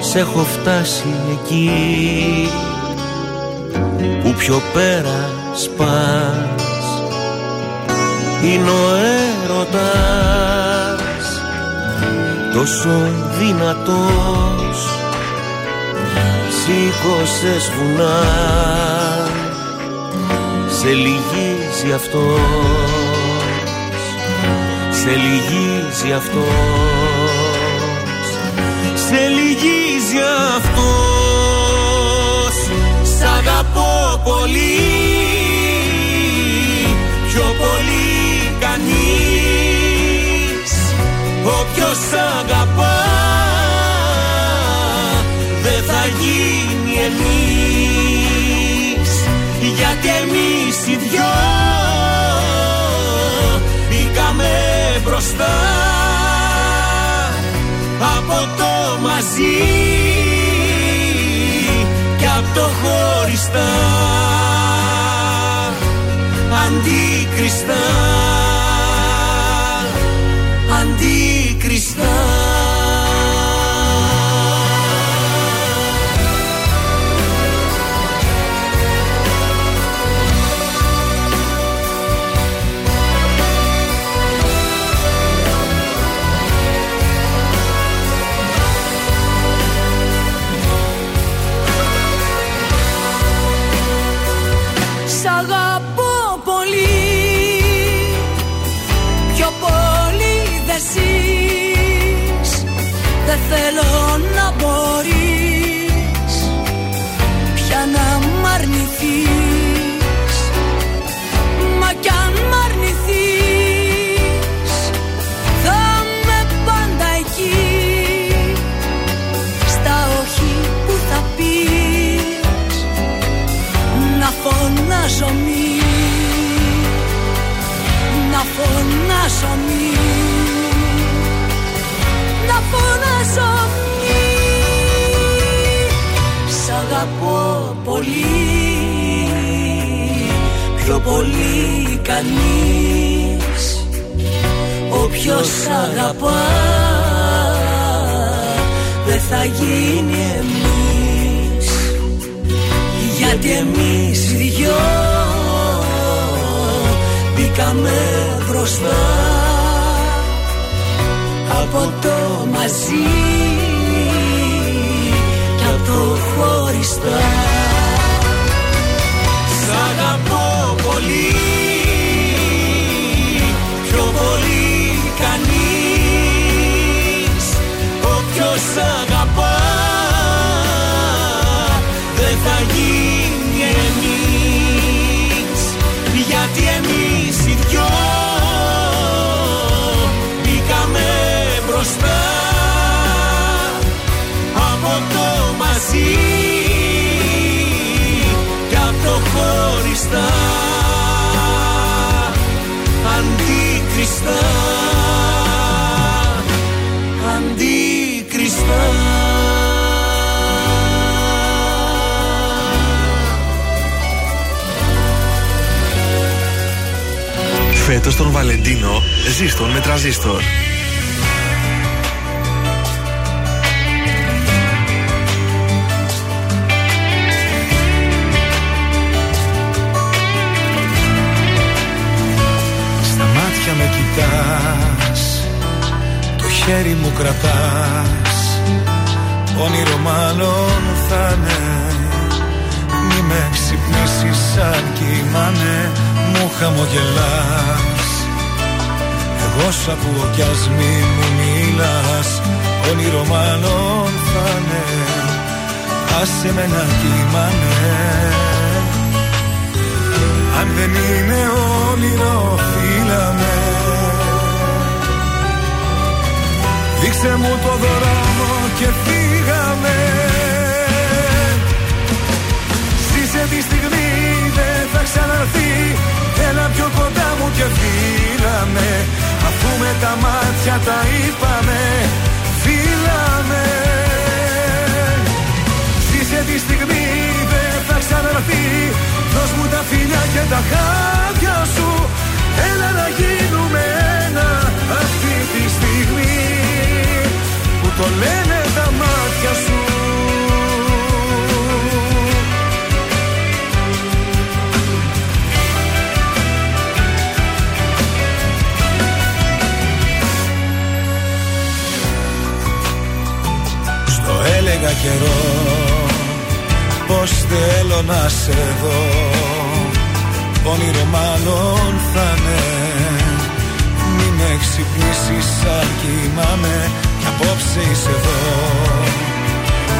Σ' έχω φτάσει εκεί Που πιο πέρα σπάς. Είναι ο έρωτας Τόσο δυνατός. Σήκωσες βουνά σε λυγίζει αυτός. Σε λυγίζει αυτός. Σε λυγίζει αυτός. Σ' αγαπώ πολύ. Πιο πολύ κανείς. Όποιος σ' αγαπά Δεν θα γίνει εμείς. Γιατί εμείς οι δυο Μπήκαμε μπροστά. Από το μαζί. Και από το χωριστά. Αντίκριστα. Αντίκριστα Δεν θέλω πιο πολύ κανείς. Όποιος αγαπά δεν θα γίνει εμείς. Γιατί εμείς οι δυο μπήκαμε μπροστά. Από το μαζί και από το χωριστά. Πολύ Πιο πολύ κανείς. Όποιος αγαπά Δεν θα γίνει εμείς. Γιατί εμείς οι δυο Μπήκαμε μπροστά. Από το μαζί Κι απ' το χωριστά Αντίκριστα Αντίκριστα Φέτος τον Βαλεντίνο ζήστον με τραζίστορ. Χέρι μου κρατάς. Όνειρο μάλλον θα είναι. Μη με ξυπνήσεις σαν κοιμάμαι Μου χαμογελάς. Εγώ σ' ακούω κι ας μη μου μιλάς. Όνειρο μάλλον θα είναι. Άσε με να κοιμάμαι αν δεν είναι όνειρο φύλαμε Δείξε μου το δρόμο και φύγαμε. Ζήσε τη στιγμή δεν θα ξαναρθεί. Έλα πιο κοντά μου και φύλαμε Αφού με τα μάτια τα είπαμε Φύλαμε Ζήσε τη στιγμή δεν θα ξαναρθεί. Δώσ' μου τα φιλιά και τα χάδια σου. Έλα να γίνουμε ένα αυτή τη στιγμή. Που το λένε τα μάτια σου. Στο έλεγα καιρό Πως θέλω να σε δω. Όνειρο μάλλον θα είναι. Μη με ξυπνήσεις σαν κοιμάμαι Κι απόψε είσαι εδώ.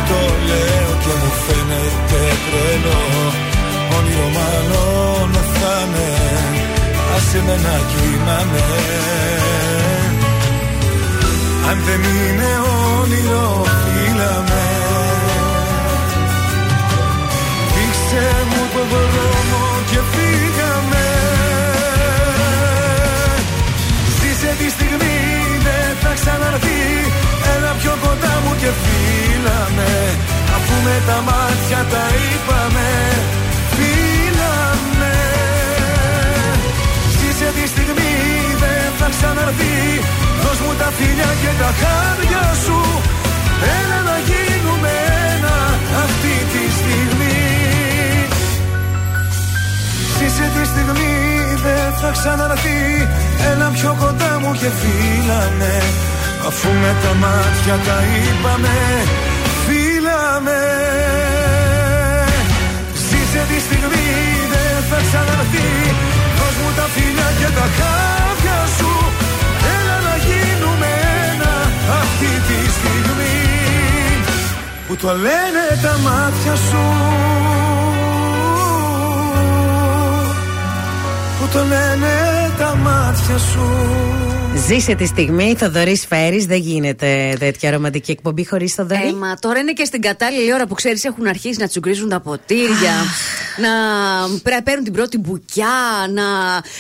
Το λέω και μου φαίνεται τρελό Όνειρο μάλλον θα είναι Άσε με να κοιμάμαι. Αν δεν είναι όνειρο φύλαμε. Δείξε μου το δρόμο και φύγαμε. Ζήσε τη στιγμή δεν θα ξαναρθεί. Έλα πιο κοντά μου και φύλαμε Αφού με τα μάτια τα είπαμε Φύλαμε Ζήσε τη στιγμή δεν θα ξαναρθεί Δώσ' μου τα φιλιά και τα χάρια σου. Έλα να γίνουμε ένα αυτή τη στιγμή. Ζήσε τη στιγμή δεν θα ξαναρθεί Έλα πιο κοντά μου και φύλαμε Αφού με τα μάτια τα είπαμε Φύλαμε. Ζήσε τη στιγμή δεν θα ξαναρθεί Δώσ' μου τα φιλιά και τα χάρια σου. Έλα να γίνουμε ένα αυτή τη στιγμή. Που το λένε τα μάτια σου. Που το λένε τα μάτια σου Ζήσε τη στιγμή, Θοδωρής Φέρης. Δεν γίνεται τέτοια ρομαντική εκπομπή χωρίς Θοδωρή. Ε, μα τώρα είναι και στην κατάλληλη ώρα που ξέρεις έχουν αρχίσει να τσουγκρίζουν τα ποτήρια, να πρέ- παίρνουν την πρώτη μπουκιά, να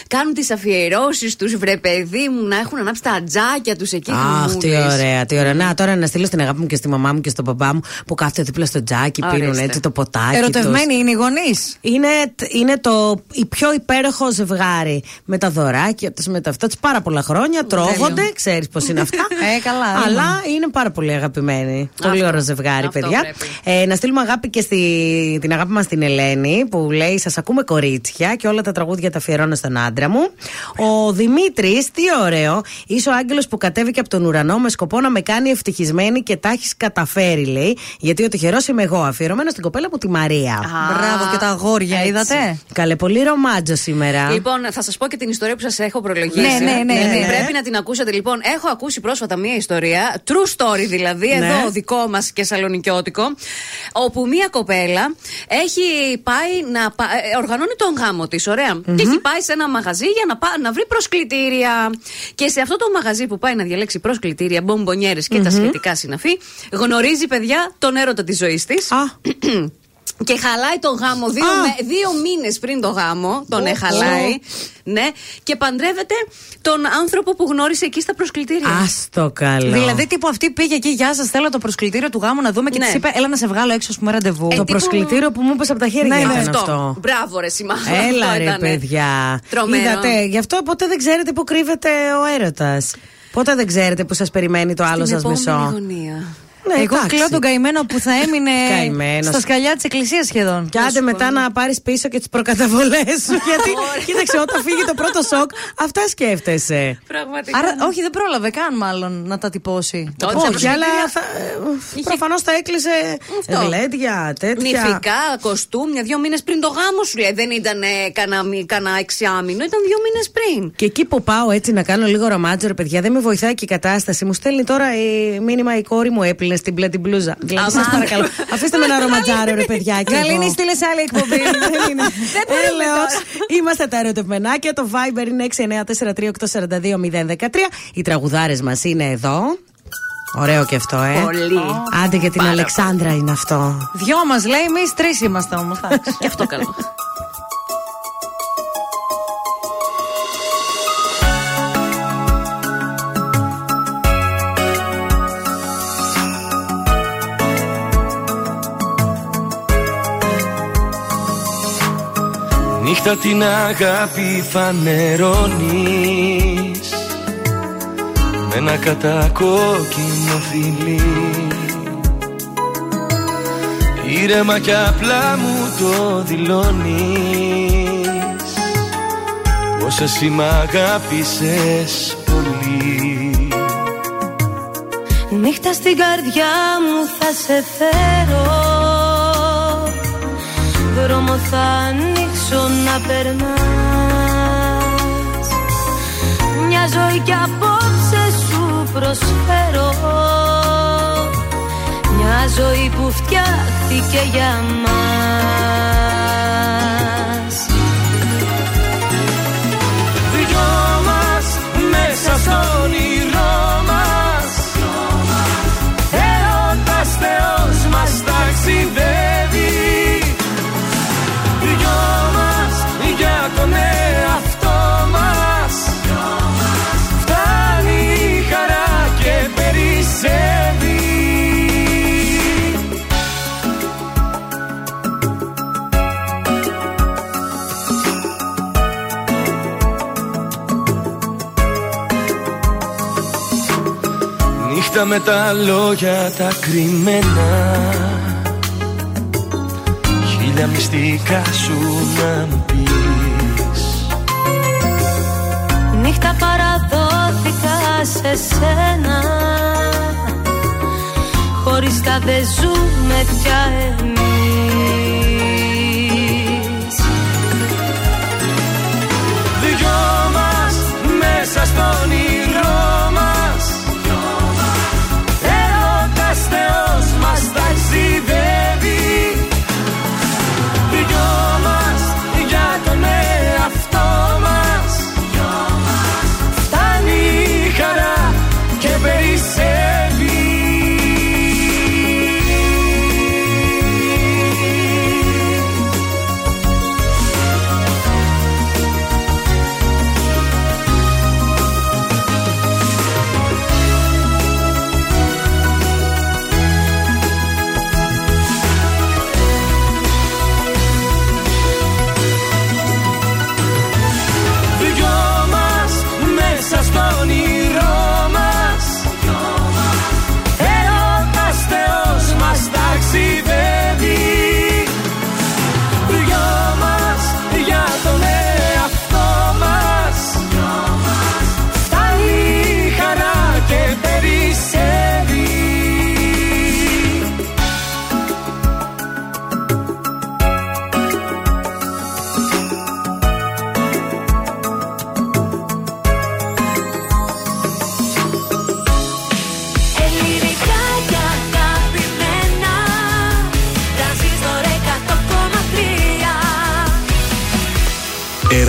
κάνουν τις αφιερώσεις τους, βρε παιδί μου, να έχουν ανάψει τα τζάκια τους εκεί. Αχ, τι χαμούλες. ωραία, τι ωραία. Να, τώρα να στείλω στην αγάπη μου και στη μαμά μου και στον παπά μου που κάθεται δίπλα στο τζάκι, Ορίστε. πίνουν έτσι το ποτάκι. Ερωτευμένοι είναι οι γονείς. τους. Είναι, είναι το η πιο υπέροχο ζευγάρι με τα δωράκια τους, με τα αυτά τους πάρα πολλά χρόνια. χρόνια, τρώγονται, ξέρεις πώς είναι αυτά. Ε, καλά, Αλλά είναι πάρα πολύ αγαπημένοι. Πολύ ωραίο ζευγάρι, Αυτό παιδιά. πρέπει. Ε, να στείλουμε αγάπη και στη, την αγάπη μας στην Ελένη που λέει: Σας ακούμε κορίτσια και όλα τα τραγούδια τα αφιερώνω στον άντρα μου. Ο Δημήτρης, τι ωραίο, είσαι ο άγγελος που κατέβηκε από τον ουρανό με σκοπό να με κάνει ευτυχισμένη και τα έχεις καταφέρει, λέει. Γιατί ο τυχερό είμαι εγώ, αφιερωμένο στην κοπέλα μου τη Μαρία. Μπράβο και τα αγόρια, έτσι. είδατε. Καλέ, πολύ ρομάτζο σήμερα. Λοιπόν, θα σας πω και την ιστορία που σας έχω προλογίσει. Ναι, ναι, ναι, ναι. Πρέπει να την ακούσετε. Λοιπόν, έχω ακούσει πρόσφατα μία ιστορία, true story δηλαδή, Ναι. εδώ δικό μας και σαλονικιώτικο, όπου μία κοπέλα έχει πάει να. πα- ε, οργανώνει τον γάμο της, ωραία. Και έχει πάει σε ένα μαγαζί για να, πά- να βρει προσκλητήρια. Και σε αυτό το μαγαζί που πάει να διαλέξει προσκλητήρια, μπομπονιέρες και τα σχετικά συναφή, γνωρίζει παιδιά τον έρωτα της ζωής της. Α, Και χαλάει τον γάμο δύο, Α. με, δύο μήνες πριν το γάμο. Τον εχαλάει. Ναι. Και παντρεύεται τον άνθρωπο που γνώρισε εκεί στα προσκλητήρια. άστο καλό. Δηλαδή, τύπου αυτή πήγε εκεί, Γεια σας, θέλω το προσκλητήριο του γάμου να δούμε και Ναι. της είπε, Έλα να σε βγάλω έξω, ας πούμε, ραντεβού. Ε, το τύπου- προσκλητήριο που μου είπες από τα χέρια Ναι, ήταν ναι, αυτό. αυτό. Μπράβο, ρε Σιμά. Έλα Αυτό ρε ήτανε. παιδιά. Τρομερό. Είδατε, γι' αυτό ποτέ δεν ξέρετε που κρύβεται ο έρωτας. Ποτέ δεν ξέρετε που σας περιμένει το άλλο Στην σα επόμενη μισό. γωνία. Ναι, Εγώ εντάξει. κλαίω τον καημένο που θα έμεινε Καημένος. στα σκαλιά της εκκλησίας σχεδόν. Και άντε μετά να πάρεις πίσω και τις προκαταβολές σου. γιατί κοίταξε, όταν φύγει το πρώτο σοκ, αυτά σκέφτεσαι. Πραγματικά. Άρα, όχι, δεν πρόλαβε καν μάλλον να τα τυπώσει. Τότε Όχι, προσκλητήρια- αλλά προφανώς τα έκλεισε Αυτό. γλέντια, τέτοια. Νηφικά, κοστούμια, δύο μήνες πριν το γάμο σου λέει. Δεν ήταν ε, κανένα μη- κανένα εξάμηνο, ήταν δύο μήνες πριν. Και εκεί που πάω έτσι να κάνω λίγο ρομάτζο, ρε παιδιά, δεν με βοηθάει και η κατάσταση. Μου στέλνει τώρα η μήνυμα η κόρη μου έπλυνε στην μπλε την μπλούζα. Δηλαδή, σας Αμάν. παρακαλώ, αφήστε με ένα ρομαντζάρο, ρε παιδιά. και Γαλήνη, εγώ. στείλε σε άλλη εκπομπή. Δεν είναι. Δεν μπορούμε Έλεος. τώρα. Είμαστε τα ερωτευμενάκια. Το Viber είναι 6943842 Οι τραγουδάρες μας είναι εδώ. Ωραίο και αυτό, ε. Πολύ. Άντε για την Πάρα Αλεξάνδρα είναι αυτό. Δυο μας λέει, εμείς τρεις είμαστε όμως. Και αυτό καλό. Νύχτα την αγάπη φανερώνεις Με ένα κατακόκκινο φιλί. Ήρεμα και απλά μου το δηλώνεις. Πως εσύ μ' αγάπησες πολύ. Νύχτα στην καρδιά μου θα σε φέρω Δρόμο θα ανοίξω να περνάς. Μια ζωή κι απόψε σου προσφέρω. Μια ζωή που φτιάχτηκε για μας. Δυο μας μέσα στο όνειρό Νύχτα με τα λόγια τα κρυμμένα. Χίλια μυστικά σου να μου πεις. Νύχτα παραδόθηκα σε σένα. Χωρίς τα δεν ζούμε πια εμείς. Δυο μας μέσα στο όνειρό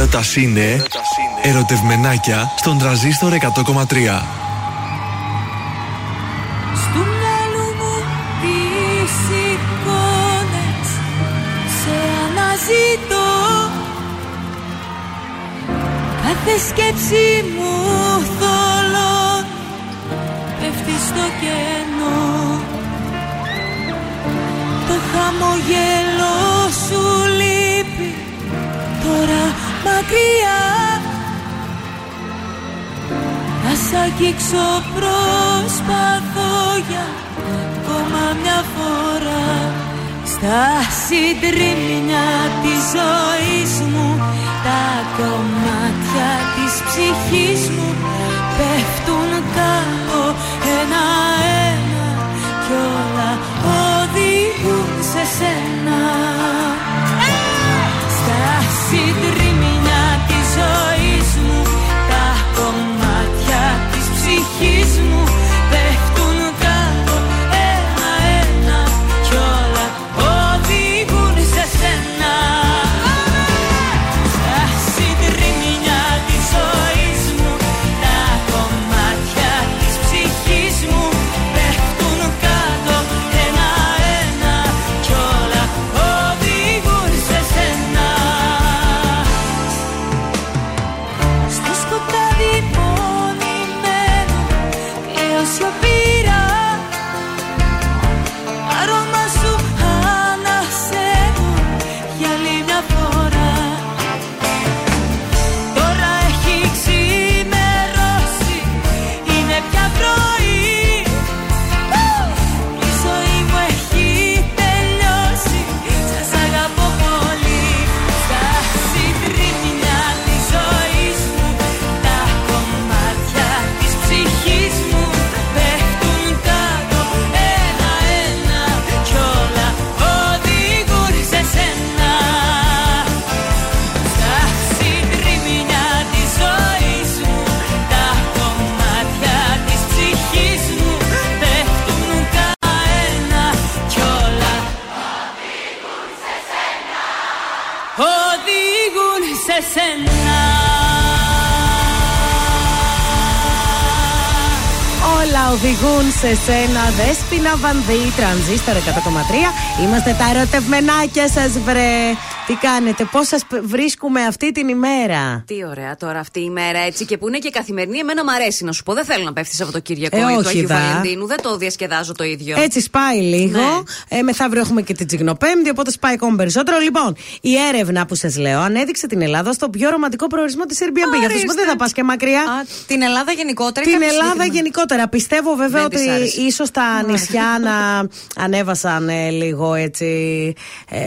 έρωτα είναι ερωτευμενάκια στον τραζίστορ 100,3. Αγγίξω προσπαθώ για ακόμα μια φορά Στα συντρίμμια της ζωής μου Τα κομμάτια της ψυχής μου Πέφτουν κάτω ένα-ένα Κι όλα οδηγούν σε σένα. Στα συντρίμμια της ζωής σε σένα. Δέσπινα βανδύ, τρανζίστορ 100,3. Είμαστε τα ερωτευμενάκια σας, βρε. Τι κάνετε, πώς σας βρίσκουμε αυτή την ημέρα; Τι ωραία τώρα αυτή η μέρα έτσι και που είναι και καθημερινή. Εμένα μου αρέσει να σου πω. Δεν θέλω να πέφτει Σαββατοκύριακο Ε, ή όχι, το Αγίου δα. Βαλεντίνου. Δεν το διασκεδάζω το ίδιο. Έτσι σπάει λίγο. Ναι. Ε, μεθαύριο έχουμε και την Τσιγνοπέμπτη, οπότε σπάει ακόμα περισσότερο. Λοιπόν, η έρευνα που σας λέω ανέδειξε την Ελλάδα στο πιο ρομαντικό προορισμό της Airbnb. Γι' αυτό σου πω, δεν θα πας και μακριά. Α, την Ελλάδα γενικότερα. ή Την κάποιο Ελλάδα συγκεκριμένο; γενικότερα. Πιστεύω βέβαια Δεν της ότι άρεσε. ίσως τα νησιά να ανέβασαν ε, λίγο έτσι. Ε,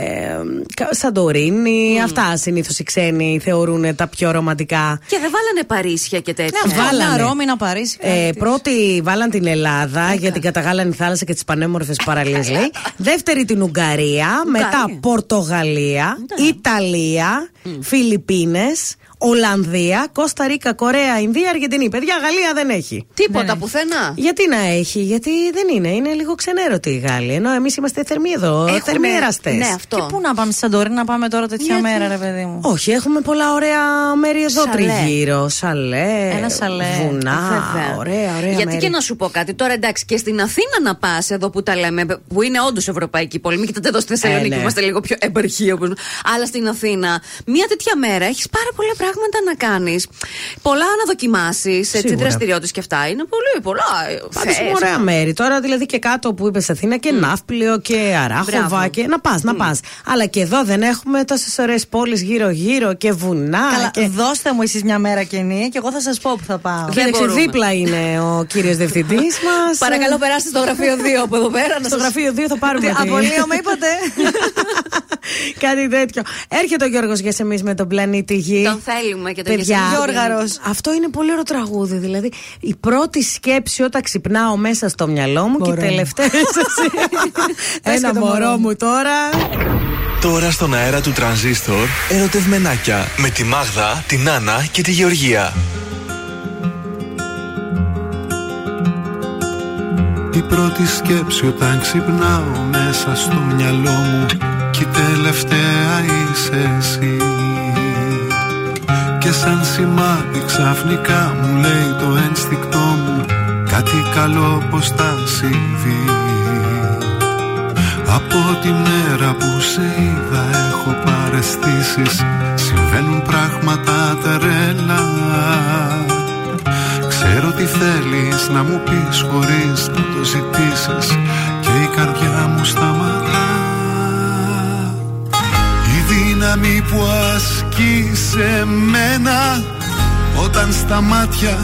κα- Σαντορίνη. Αυτά συνήθως οι ξένοι θεωρούν τα πιο ρομαντικά. Και δεν βάλανε Παρίσια και τέτοια. Ναι, Βάλανε. βάλανε. Ρώμη να Παρίσι. Ε, κάτι. πρώτη βάλαν την Ελλάδα για την καταγάλανη θάλασσα και τις πανέμορφες παραλίες, λέει. Δεύτερη την Ουγγαρία, μετά Πορτογαλία, Ιταλία, Φιλιππίνες, Ολλανδία, Κώστα Ρίκα, Κορέα, Ινδία, Αργεντινή. Παιδιά, Γαλλία δεν έχει. Τίποτα πουθενά. Γιατί να έχει, γιατί δεν είναι. Είναι λίγο ξενέρωτη η Γάλλη. Ενώ εμείς είμαστε θερμοί εδώ. Έχουνε- Θερμοί εραστές. Ναι, Και αυτό. πού να πάμε στη Σαντορίνη να πάμε τώρα τέτοια Γιατί; μέρα, ρε παιδί μου; Όχι, έχουμε πολλά ωραία μέρη εδώ Σαλέ. τριγύρω. Σαλέ. Ένα σαλέ. Βουνά. Βέβαια. Ωραία, ωραία. Γιατί μέρη. και να σου πω κάτι. Τώρα εντάξει, και στην Αθήνα να πας, εδώ που τα λέμε, που είναι όντως ευρωπαϊκή πόλη. Μην κοιτάτε εδώ στη Θεσσαλονίκη Ε, ναι. που είμαστε λίγο πιο επαρχία. όπως- Αλλά στην Αθήνα, μια τέτοια μέρα έχεις πάρα πολλά πράγματα να κάνεις. Πολλά να δοκιμάσεις. Έτσι, Σίγουρα. δραστηριότητες και αυτά. Είναι πολύ πολλά. ε, Πάντως θες. είναι ωραία μέρη. Τώρα δηλαδή και κάτω που είπες Αθήνα και Ναύπλιο και Αράχοβα Μπράβο. και να πας, να πας. Αλλά και εδώ δεν έχουμε τόσες ωραίες πόλεις γύρω-γύρω και βουνά. Καλά, και... δώστε μου εσείς μια μέρα καινή και εγώ θα σας πω που θα πάω. Δεν Κοίταξε, μπορούμε. δίπλα είναι ο κύριος διευθυντής μας. Παρακαλώ, περάστε στο γραφείο 2 από εδώ πέρα. να Στο σας- γραφείο 2 θα πάρουμε. τη- Απολύωμα είπατε. Κάτι τέτοιο. Έρχεται ο Γιώργος για εμείς με τον πλανήτη Γη. Τον θέλουμε και τον Παιδιά, Γιώργαρο. Γιώργαρος. Αυτό είναι πολύ ωραίο τραγούδι. Δηλαδή, η πρώτη σκέψη όταν ξυπνάω μέσα στο μυαλό μου και η Μωρό μου. τελευταία. Ένα και το μωρό μωρό μου τώρα. Τώρα στον αέρα του τρανζίστορ, ερωτευμενάκια με τη Μάγδα, την Άννα και τη Γεωργία. Η πρώτη σκέψη όταν ξυπνάω μέσα στο μυαλό μου Κι η τελευταία είσαι εσύ Και σαν σημάδι ξαφνικά μου λέει το ένστικτό μου Κάτι καλό πως θα συμβεί Από τη μέρα που σε είδα έχω παρεστήσεις Συμβαίνουν πράγματα τρελά. Ξέρω τι θέλεις να μου πεις χωρίς να το ζητήσεις Και η καρδιά μου σταματά Η δύναμη που ασκεί σε μένα. Όταν στα μάτια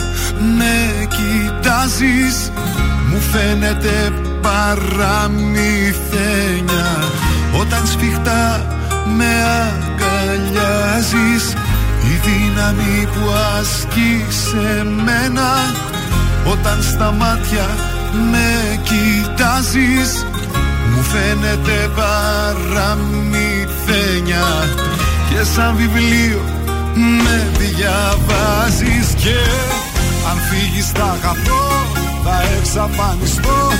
με κοιτάζεις Μου φαίνεται παραμυθένια Όταν σφιχτά με αγκαλιάζεις η δύναμη που ασκεί σε μένα. Όταν στα μάτια με κοιτάζεις Μου φαίνεται παραμυθένια Και σαν βιβλίο με διαβάζεις Και αν φύγεις θα χαθώ Θα εξαφανιστώ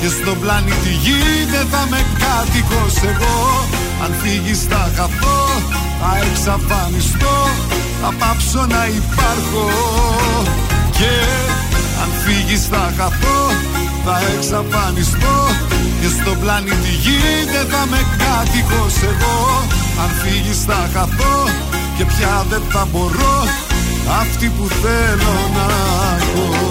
Και στον πλανήτη γη δεν θα με κάτοικος εγώ. Αν φύγεις θα χαθώ Θα εξαφανιστώ θα πάψω να υπάρχω. Και αν φύγεις θα χαθώ θα εξαφανιστώ και στον πλανήτη γη δεν θα με κάτοικος εγώ. Αν φύγεις θα χαθώ και πια δεν θα μπορώ αυτή που θέλω να έχω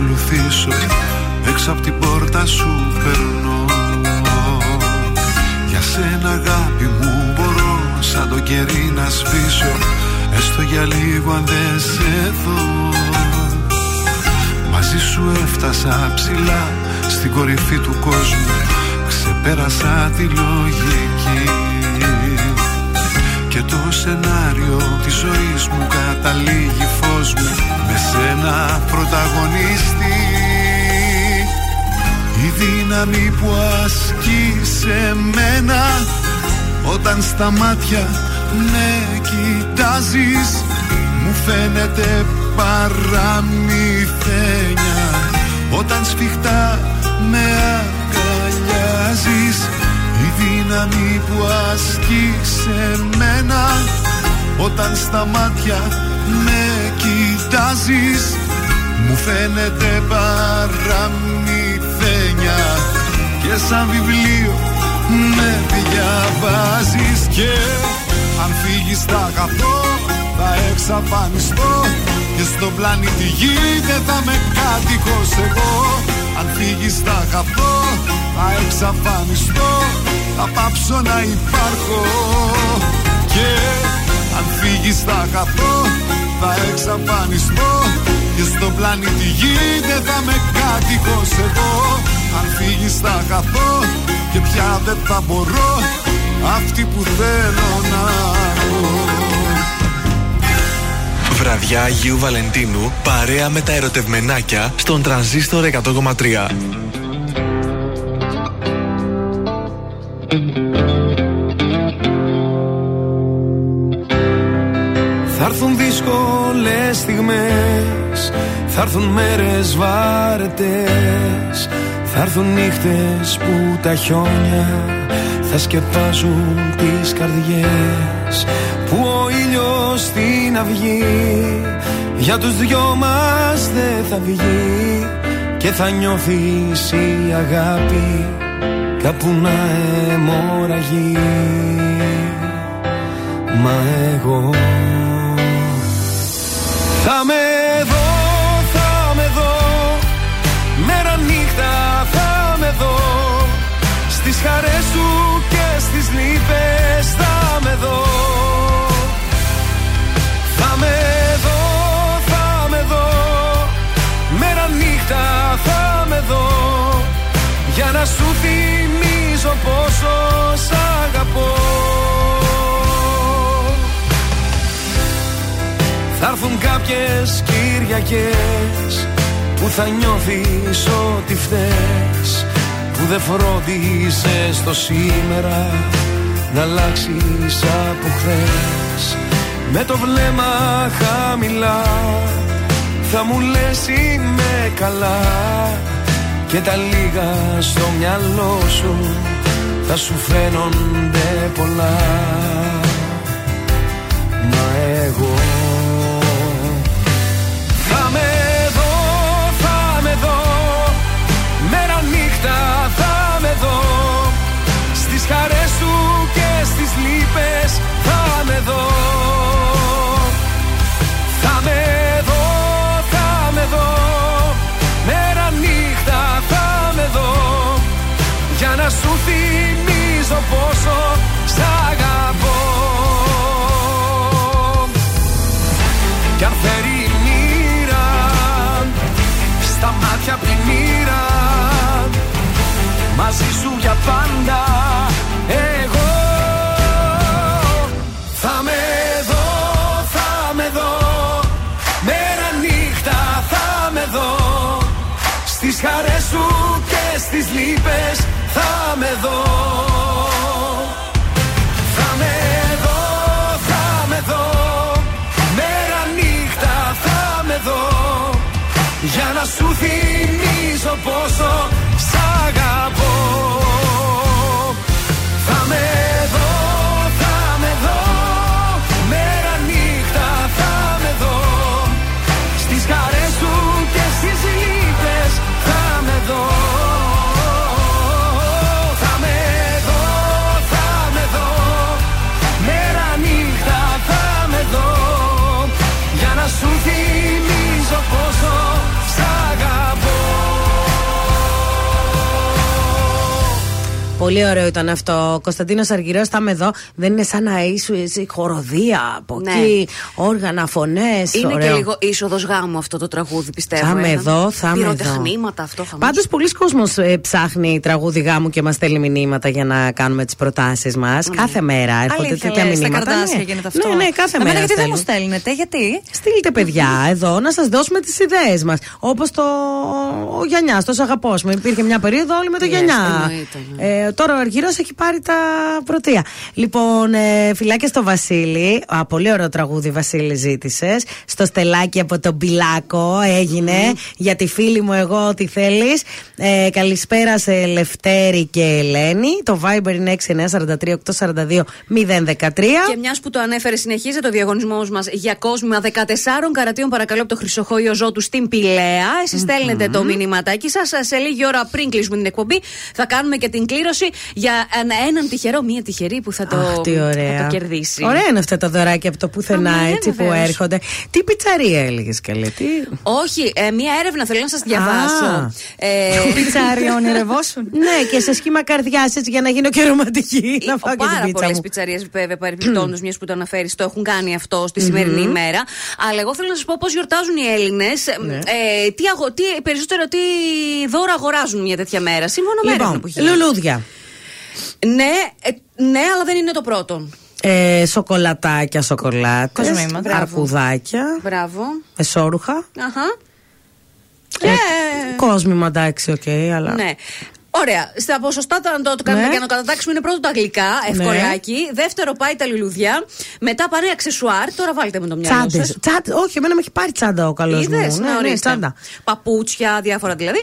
ακολουθήσω. Έξω από την πόρτα σου περνώ. Για σένα αγάπη μου μπορώ σαν το κερί να σβήσω. Έστω για λίγο αν δεν σε δω. Μαζί σου έφτασα ψηλά στην κορυφή του κόσμου. Ξεπέρασα τη λογική και το σενάριο της ζωής μου καταλήγει φως μου Με σένα πρωταγωνιστή Η δύναμη που ασκεί σε μένα Όταν στα μάτια με κοιτάζεις Μου φαίνεται παραμυθένια. Όταν σφιχτά με αγκαλιάζεις η δύναμη που ασκεί σε μένα. Όταν στα μάτια με κοιτάζεις Μου φαίνεται παραμυθένια Και σαν βιβλίο με διαβάζεις Και αν φύγεις θα αγαπώ θα εξαφανιστώ. Και στον πλανήτη γη δεν θα με κάτοικος εγώ. Αν φύγεις θα αγαπώ θα εξαφανιστώ θα πάψω να υπάρχω. Και αν φύγεις θα χαθώ Θα εξαφανιστώ. Και στον πλανήτη γη δεν θα με κάτοικος εγώ. Αν φύγεις θα χαθώ Και πια δεν θα μπορώ Αυτή που θέλω να έχω. Βραδιά Αγίου Βαλεντίνου παρέα με τα ερωτευμενάκια στον τρανζίστορ 100,3. Δύσκολες στιγμές. Θα έρθουν μέρες βάρετες. Θα έρθουν νύχτες που τα χιόνια Θα σκεπάζουν τις καρδιές. Που ο ήλιος στην αυγή Για τους δυο μας δεν θα βγει. Και θα νιώθεις η αγάπη Κάπου να αιμορραγεί. Μα εγώ θα με δω, θα με δω. Μέρα νύχτα θα με δω. Στις χαρές σου και στις λύπες θα με δω. Θα με δω, θα με δω. Μέρα νύχτα θα με δω. Για να σου θυμίζω πόσο σ' αγαπώ. Θυμίσω έρθουν κάποιες Κυριακές Που θα νιώθεις ότι φταίς Που δεν φρόντισες το σήμερα Να αλλάξεις από χθες. Με το βλέμμα χαμηλά Θα μου λες είμαι καλά Και τα λίγα στο μυαλό σου Θα σου φαίνονται πολλά Μα εγώ σου και στις λύπες θα με δω. Θα με δω, θα με δω. Μέρα νύχτα θα με δω. Για να σου θυμίζω πόσο σ' αγαπώ. Κι αν φέρει η μοίρα Στα μάτια πλημμύρα Μαζί σου για πάντα στις λύπες θα με δω. Θα με δω, θα με δω. Μέρα νύχτα θα με δω. Για να σου θυμίζω πόσο Πολύ ωραίο ήταν αυτό. Κωνσταντίνος Αργυρό, θα είμαι εδώ. Δεν είναι σαν να είσαι εσύ χοροδία από Ναι. εκεί, όργανα, φωνές. Είναι και λίγο είσοδος γάμου αυτό το τραγούδι, πιστεύω. Θα είμαι ε. εδώ, θα είμαι εδώ. Πυροτεχνήματα, αυτό θα Πάντως, πολλοί κόσμος ε, ψάχνει τραγούδι γάμου και μας στέλνει μηνύματα για να κάνουμε τις προτάσεις μας. Κάθε μέρα έρχονται Αλήθεια, τέτοια λες, στα μηνύματα. καρδάσια ναι. γίνεται αυτό. Ναι, ναι, κάθε Εμένα μέρα. γιατί δεν μου στέλνουν. στέλνετε, γιατί; Στείλτε παιδιά εδώ να σας δώσουμε τις ιδέες μας. Όπως το ο Γιαννιάς, το αγαπώ. Με υπήρχε μια περίοδο όλοι με το Yes, Γιαννιά. εννοείται, Ε, τώρα ο Αργυρό έχει πάρει τα πρωτεία. Λοιπόν, ε, φιλάκια στο Βασίλη. Α, πολύ ωραίο τραγούδι, Βασίλη, ζήτησες. Στο στελάκι από τον Πιλάκο έγινε. Για τη φίλη μου, εγώ, ό,τι θέλεις. Ε, καλησπέρα σε Λευτέρη και Ελένη. Το Viber είναι 6943 842 013. Και μιας που το ανέφερε, συνεχίζεται ο διαγωνισμός μας για κόσμημα 14 καρατίων, παρακαλώ, από το Χρυσοχόιο Ζώτου στην Πηλαία. Εσείς στέλνετε το μηνυματάκι σας. Σε λίγη ώρα πριν κλείσουμε την εκπομπή, θα κάνουμε και την κλήρωση για ένα- έναν τυχερό, μία τυχερή που θα το, Αχ, τι ωραία. θα το κερδίσει. Ωραία είναι αυτά τα δωράκια από το πουθενά, Α, ναι, έτσι που βεβαίως. έρχονται. Τι πιτσαρία έλεγες καλή, τι; Όχι, ε, μία έρευνα θέλω να σας διαβάσω. Ε, Πιτσάρι ονειρευόσουν. ναι, και σε σχήμα καρδιάς έτσι για να γίνω και ρομαντική. να φάω και την Πάρα πίτσα πολλές μου. πιτσαρίες, βέβαια, παρεμπιπτόντως, μιας που το αναφέρεις, το έχουν κάνει αυτό στη σημερινή ημέρα. Αλλά εγώ θέλω να σας πω πώς γιορτάζουν οι Έλληνες. Ναι. Ε, τι, αγο, τι, περισσότερο τι δώρα αγοράζουν μια τέτοια μέρα. Σύμφωνα με έρευνα Λοιπόν, που έχει. γίνει. λουλούδια. Ναι, ε, ναι, αλλά δεν είναι το πρώτο. Ε, σοκολατάκια, σοκολάτες. Κοσμήματα. Μπράβο. Αρκουδάκια. Μπράβο. Εσόρουχα. Αχα. Ε, Και. Κόσμημα, εντάξει, οκ, αλλά. Ναι. Ωραία. Στα ποσοστά το, το, το κάνουμε Ναι. για να το κατατάξουμε είναι πρώτο τα γλυκά, ευκολάκι. Δεύτερο πάει τα λουλουδιά. Μετά πάνε αξεσουάρ. Τώρα βάλτε με το μυαλό Τσάντες. σας. Όχι, εμένα με έχει πάρει τσάντα ο καλός μου. Είδες, Ναι, ναι, ναι, ορίστε. τσάντα. Παπούτσια, διάφορα δηλαδή.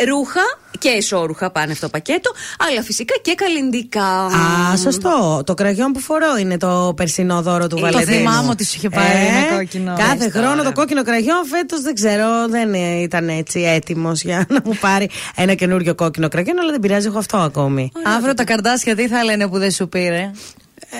Ε, ρούχα και ισόρουχα πάνε αυτό το πακέτο. Αλλά φυσικά και καλλιντικά. Α, σωστό. Το κραγιόν που φορώ είναι το περσινό δώρο του Ε, Βαλεντίνου. το θυμάμαι ότι σου είχε πάρει ένα κόκκινο. Κάθε Μάλιστα, χρόνο ωραία. το κόκκινο κραγιόν, φέτος δεν ξέρω, δεν ε, ήταν έτσι έτοιμος για να μου πάρει ένα καινούριο κόκκινο κραγιόν, αλλά δεν πειράζει, έχω αυτό ακόμη. Αύριο τα καρδάσια τι θα λένε που δεν σου πήρε;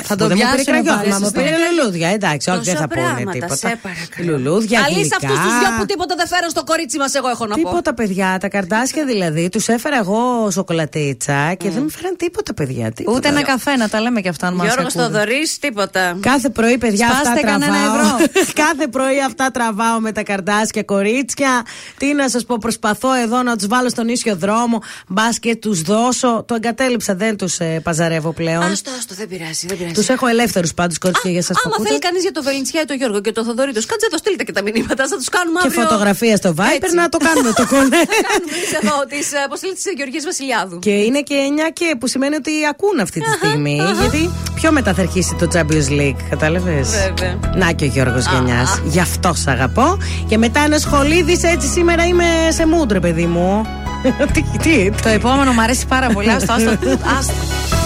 Θα Που το δεν μου πήρε πιάσουν κραγιόν, πάλι μα μου στο πήρε στόμα. λουλούδια. Εντάξει, όχι, δεν Τόσα θα πούνε πράγματα, τίποτα. σε παρακαλώ. Λουλούδια, Αλήθεια γλυκά. αυτούς τους δυο που τίποτα δεν φέραν στο κορίτσι μας, εγώ έχω να πω. Τίποτα, παιδιά. Τα καρτάσια δηλαδή, τους έφερα εγώ σοκολατίτσα και δεν μου φέραν τίποτα, παιδιά. Τίποτα. Ούτε ένα καφέ να τα λέμε και αυτά αν μας Γιώργος ακούνε. Θοδωρής, τίποτα. Κάθε πρωί, παιδιά, Σπάστε αυτά κανένα τραβάω. ευρώ. Κάθε πρωί αυτά τραβάω με τα καρτάσια κορίτσια. Τι να σας πω, προσπαθώ εδώ να τους βάλω στον ίσιο δρόμο. Μπας και τους δώσω. Το εγκατέλειψα, δεν τους ε, παζαρεύω πλέον. Άστο, άστο, δεν πειράζει. Δεν πειράζει. Τους έχω ελεύθερους πάντως κότσια για σας Άμα θέλει κανείς για το Βελιντσιά ή το Γιώργο και το Θοδωρή, του κάτσε το στείλτε και τα μηνύματα. Θα τους κάνουμε Και αύριο. φωτογραφία στο Viper Έτσι. να το κάνουμε το κονέ. Κάνουμε εμείς εδώ της αποστολή της Γεωργίας Βασιλιάδου. Και είναι και 9 και που σημαίνει ότι ακούν αυτή τη στιγμή. Γιατί πιο μετά θα αρχίσει το Champions League, κατάλαβες; Βέβαια. Να και ο Γιώργος Γενιάς. Γι' αυτό σ' αγαπώ. Και μετά ένα σχολίδι έτσι σήμερα είμαι σε μούντρε, παιδί μου. τι, τι, Το επόμενο μου αρέσει πάρα πολύ. Άστο, άστο.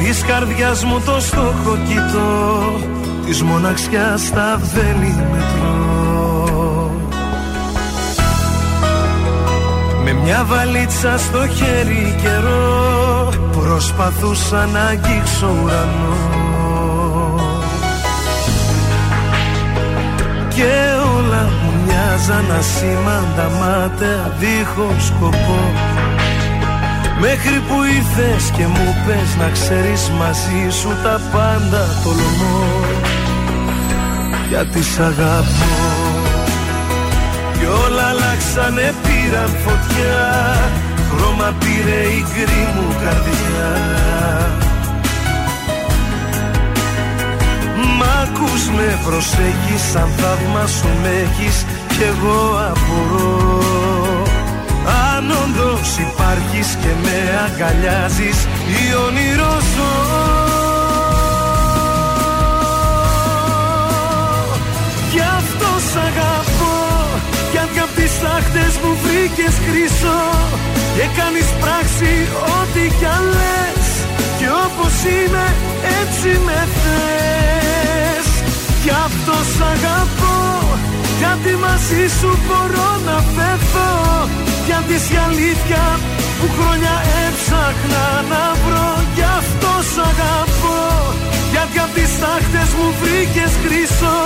Άστο. Στις καρδιάς μου το στόχο κοιτώ Της μοναξιάς τα βέλη μετρώ Με μια βαλίτσα στο χέρι καιρό Προσπαθούσα να αγγίξω ουρανό Και όλα μου μοιάζαν ασήμαντα μάταια δίχως σκοπό Μέχρι που ήρθες και μου πες να ξέρεις μαζί σου τα πάντα τολμώ. Γιατί σ' αγαπώ. Κι όλα αλλάξανε πήραν φωτιά. Χρώμα πήρε η γκρι μου καρδιά. Μ' ακούς με προσέχεις σαν θαύμα σου με έχεις Κι εγώ απορώ αν όντως υπάρχεις και με αγκαλιάζεις ή όνειρο ζω Γι' αυτό σ' αγαπώ. Γιατί απ' τις τάχτες μου βρήκες χρυσό Και κάνεις πράξη ό,τι κι αν λες Και όπως είμαι έτσι με θες. Γι' αυτό σ' αγαπώ. Γιατί μαζί σου μπορώ να φεύγω Γιατί η αλήθεια που χρόνια έψαχνα να βρω Γι' αυτό σ' αγαπώ. Γιατί απ' τις τάχτες μου βρήκες χρυσό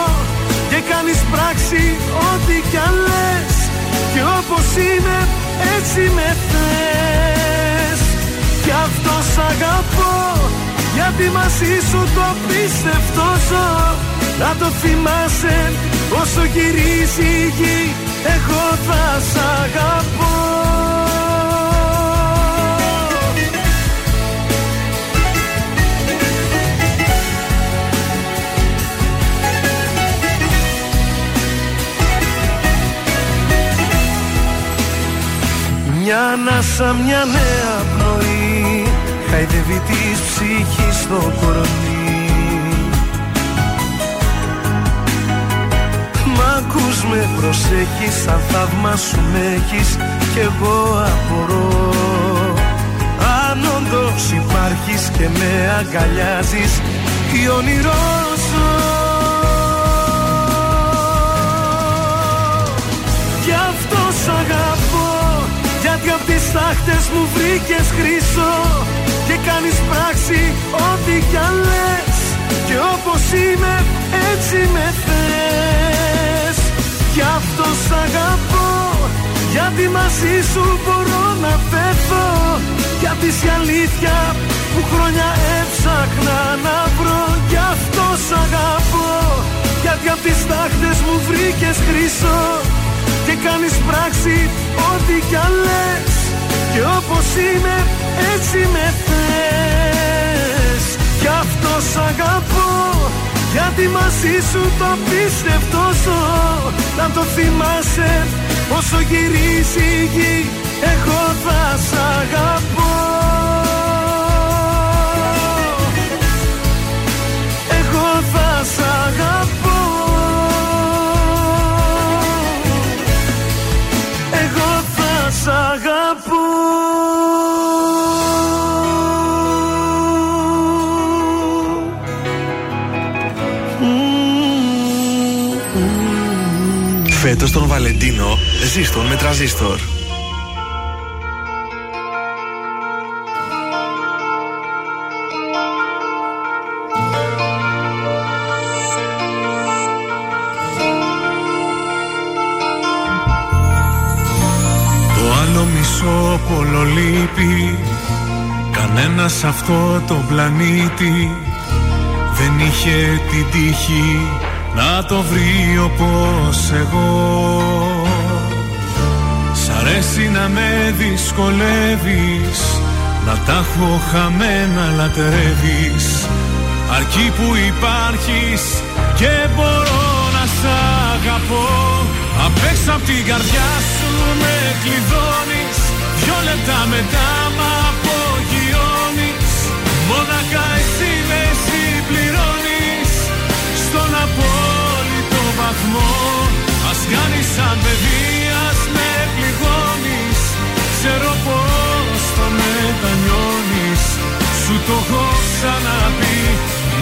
Και κάνεις πράξη ό,τι κι αν λες. Και όπως είμαι έτσι με θες. Γι' αυτό σ' αγαπώ γιατί μαζί σου το πίστευτο ζω. Να το θυμάσαι όσο γυρίζει η γη Εγώ θα σ' αγαπώ Μια ανάσα, μια νέα πνοή Χαϊδεύει της ψυχής στο κορμί. Μ' ακούς με προσέχεις σαν θαύμα σου με έχεις Κι εγώ απορώ. Αν όντως υπάρχεις και με αγκαλιάζεις Τι όνειρό ζω. Γι' αυτό σ' αγαπώ Γιατί απ' τις τάχτες μου βρήκες χρυσό Και κάνεις πράξη ό,τι κι αν λες. Και όπως είμαι έτσι με θες. Γι' αυτό σ' αγαπώ Γιατί μαζί σου μπορώ να φεύγω Γιατί η αλήθεια που χρόνια έψαχνα να βρω. Γι' αυτό σ' αγαπώ Γιατί απ' τις τάχτες μου βρήκες χρυσό. Και κάνεις πράξη ό,τι κι αν λες Και όπως είμαι έτσι με θες. Γι' αυτό σ' αγαπώ Γιατί μαζί σου το πίστευτο ζω. Να το θυμάσαι όσο γυρίζει η γη Εγώ θα σ' αγαπώ. Εγώ θα σ' αγαπώ Φέτος τον Βαλεντίνο ζήστον με τραζίστορ. Το άλλο μισό πολλολείπει Κανένας σε αυτό το πλανήτη Δεν είχε την τύχη να το βρει όπως εγώ. Σ' αρέσει να με δυσκολεύεις να τα έχω χαμένα λατρεύεις Αρκεί που υπάρχεις και μπορώ να σ' αγαπώ. Απ' έξω απ' την καρδιά σου με κλειδώνεις. Δυο λεπτά μετά μ' απογειώνεις. Μόνακα απόλυτο βαθμό. Ας κάνεις σαν παιδί, ας με πληγώνεις. Ξέρω πως το μετανιώνεις. Σου το έχω ξαναπεί.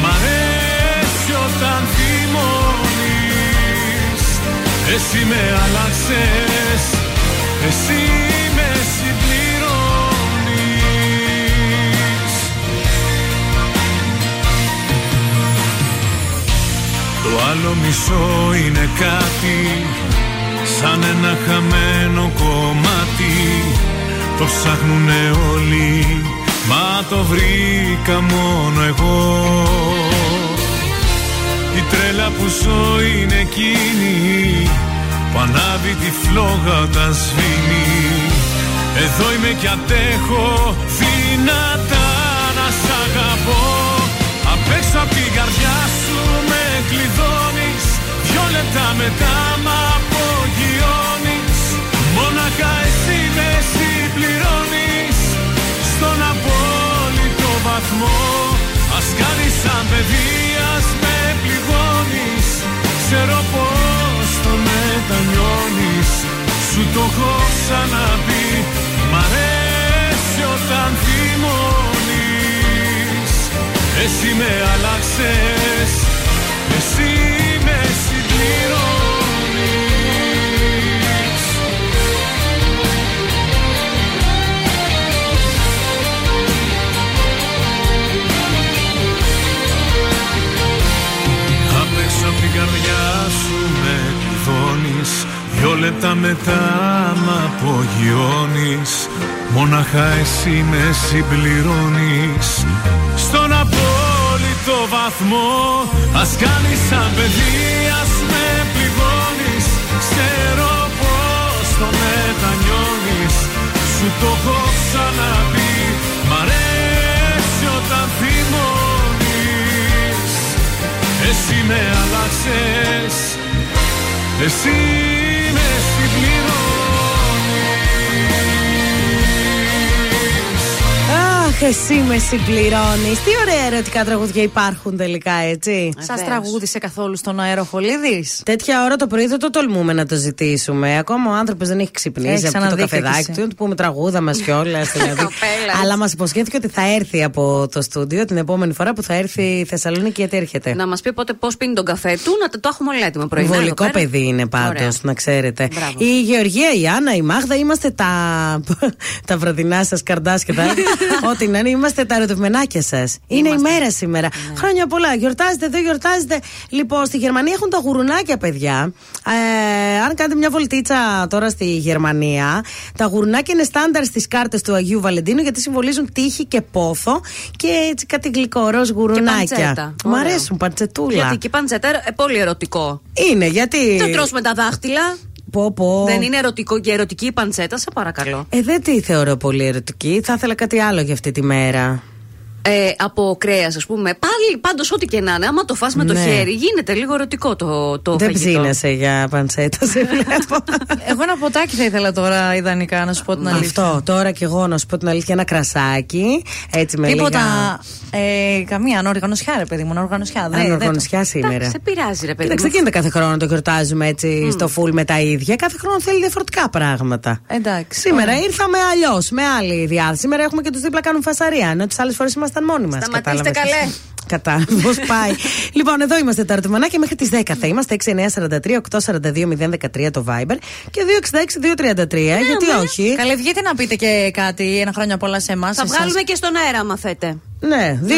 Μ' αρέσει όταν θυμώνεις. Εσύ με άλλαξες. Εσύ με συμπληρώνεις Το άλλο μισό είναι κάτι Σαν ένα χαμένο κομμάτι. Το ψάχνουνε όλοι Μα το βρήκα μόνο εγώ. Η τρέλα που ζω είναι εκείνη Που ανάβει τη φλόγα όταν σβήνει. Εδώ είμαι κι αντέχω δυνατά κλειδώνεις Δυο λεπτά μετά μ' απογειώνεις. Μόνακα εσύ με συμπληρώνεις Στον απόλυτο βαθμό. Ας κάνεις σαν παιδί, ας με πληγώνεις. Ξέρω πως το μετανιώνεις. Σου το έχω ξαναπεί Μ' αρέσει όταν θυμώνεις. Εσύ με άλλαξες Εσύ με συμπληρώνεις. Απ' έξω απ' την καρδιά σου με κλειδώνεις Δυο λεπτά μετά μ' απογειώνεις. Μόναχα εσύ με συμπληρώνεις. Στον απόλυτο βαθμό. Ας κάνεις σαν παιδί, ας με πληγώνεις. Ξέρω πως το μετανιώνεις. Σου το έχω ξαναπεί. Μ' αρέσει όταν θυμώνεις. Εσύ με άλλαξες. Εσύ εσύ με συμπληρώνεις. Τι ωραία ερωτικά τραγούδια υπάρχουν τελικά, έτσι. Σας τραγούδισε καθόλου στον αεροχολίδη. Τέτοια ώρα το πρωί δεν το τολμούμε να το ζητήσουμε. Ακόμα ο άνθρωπος δεν έχει ξυπνήσει Έχει από το ξαναδεί καφεδάκι και του. Να του πούμε τραγούδα μας κιόλας. δηλαδή. Καπέλα. Αλλά μας υποσχέθηκε ότι θα έρθει από το στούντιο την επόμενη φορά που θα έρθει η Θεσσαλονίκη. Γιατί έρχεται. Να μας πει πότε πώς πίνει τον καφέ του, να το, το έχουμε όλα έτοιμο πρωινά. Βολικό εδώ πέρα. παιδί είναι πάντως, Ωραία. να ξέρετε. Μπράβο. Η Γεωργία, η Άννα, η Μάγδα, είμαστε τα, τα βραδινά σας καρδάσκετα. Ό,τι να είναι, είμαστε τα ερωτευμενάκια σας. Είναι η μέρα σήμερα. Ναι. Χρόνια πολλά. Γιορτάζετε, δεν γιορτάζετε. Λοιπόν, στη Γερμανία έχουν τα γουρουνάκια, παιδιά. Ε, αν κάνετε μια βολτίτσα τώρα στη Γερμανία, τα γουρουνάκια είναι στάνταρ στις κάρτες του Αγίου Βαλεντίνου γιατί συμβολίζουν τύχη και πόθο και έτσι κάτι γλυκό ροζ γουρουνάκια. παντσέτα. Μου Ωραίο. αρέσουν, παντσετούλα. Γιατί και η παντσέτα ε, πολύ ερωτικό. Είναι, γιατί. Το τρως με τα δάχτυλα. Πω, πω. Δεν είναι ερωτικό και ερωτική η παντσέτα, σε παρακαλώ. Ε, δεν τη θεωρώ πολύ ερωτική. Θα ήθελα κάτι άλλο για αυτή τη μέρα. Ε, από κρέας, ας πούμε. Πάλι, πάντως, ό,τι και να είναι, άμα το φας με το Ναι. χέρι, γίνεται λίγο ερωτικό το, το δεν φαγητό. ψήνεσαι για παντσέτας, σε βλέπω. Εγώ ένα ποτάκι θα ήθελα τώρα ιδανικά να σου πω την αλήθεια. Αυτό. Τώρα κι εγώ να σου πω την αλήθεια, ένα κρασάκι. Έτσι με Τίποτα. λίγα. Ε, καμία ανοργανωσιά, ρε παιδί μου. Ανοργανωσιά. Δεν- Αν δεν- οργανωσιά σήμερα. Εντάξει, σε πειράζει, ρε παιδί. Κοίταξε, μου. δεν γίνεται κάθε χρόνο να το γιορτάζουμε έτσι στο full με τα ίδια. Κάθε χρόνο θέλει διαφορετικά πράγματα. Εντάξει. Σήμερα ωραία. ήρθαμε αλλιώς, με άλλη διάθεση. Σήμερα έχουμε και τους δίπλα κάνουν φασαρία. Ενώ τις άλλες φορές ήμασταν μόνοι μας. Σταματήστε καλέ. Κατά, πώς πάει. λοιπόν, εδώ είμαστε τα ερωτημανάκια μέχρι τις 10 θα είμαστε. 6943-842-013 το Viber και 266-233. γιατί όχι. Καλέ, βγείτε να πείτε και κάτι. Ένα χρόνια πολλά σε εμάς. Θα βγάλουμε και στον αέρα, άμα θέτε. Ναι, 266-233.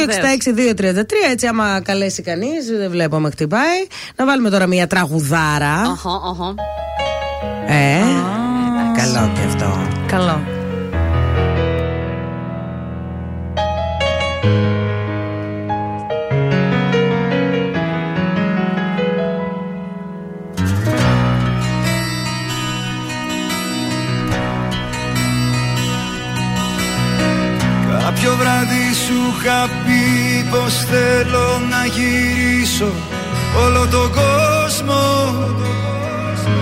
Έτσι, άμα καλέσει κανείς, δεν βλέπω με χτυπάει. Να βάλουμε τώρα μια τραγουδάρα. Αχα, αχα. Ε, καλό και αυτό. Καλό. Είχα πει πως θέλω να γυρίσω. Όλο τον κόσμο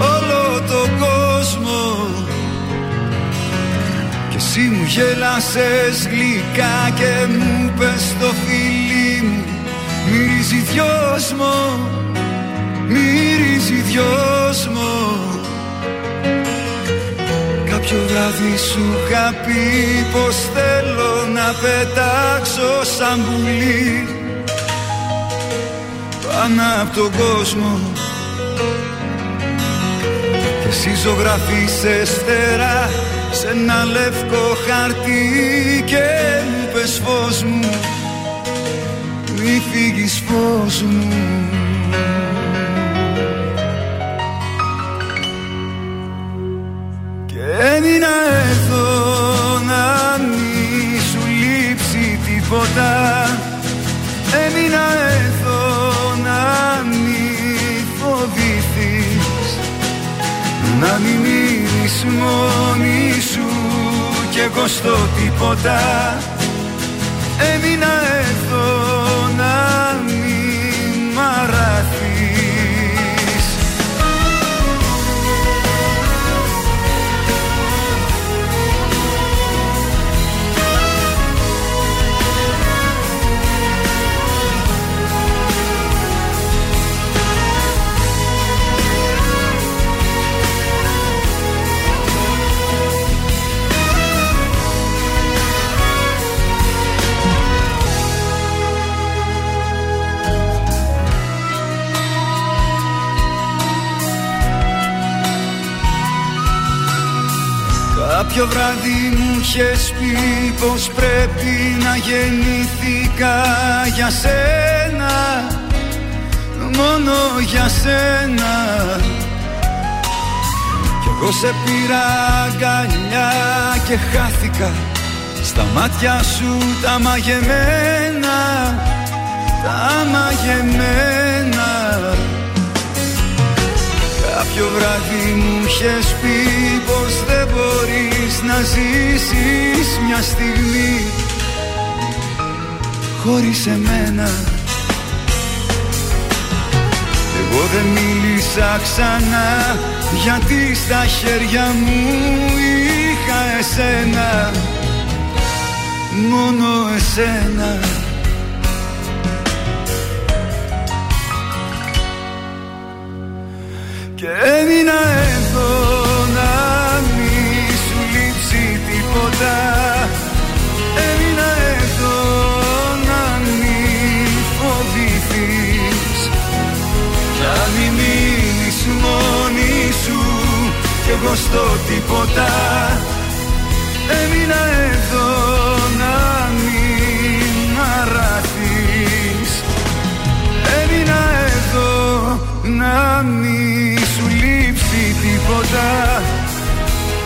Όλο τον κόσμο. Και εσύ μου γέλασες γλυκά Και μου πες το φίλι μου. Μυρίζει δυόσμο Μυρίζει δυόσμο Κάποιο βράδυ σου είχα πει πως θέλω να πετάξω σαν πουλί. Πάνω από τον κόσμο. Και εσύ ζωγραφίσες φτερά σε ένα λευκό χαρτί και μου πες φως μου μη φύγεις φως μου Έμεινα εδώ να μη σου λείψει τίποτα. Έμεινα εδώ να μη φοβηθείς. Να μην μείνεις μόνη σου κι εγώ στο τίποτα είχες πει πως πρέπει να γεννήθηκα για σένα Μόνο για σένα. Κι εγώ σε πήρα αγκαλιά και χάθηκα Στα μάτια σου τα μαγεμένα Τα μαγεμένα Κάποιο βράδυ μου είχες πει πως δεν μπορείς να ζήσεις μια στιγμή. Χωρίς εμένα. Εγώ δεν μίλησα ξανά γιατί στα χέρια μου είχα εσένα. Μόνο εσένα Και έμεινα εδώ να μη σου λείψει τίποτα. Έμεινα εδώ να μη φοβηθείς. Να μην μείνεις μόνη σου κι εγώ στο τίποτα. Έμεινα εδώ να μην μ' Έμεινα εδώ να μην σου λείψει τίποτα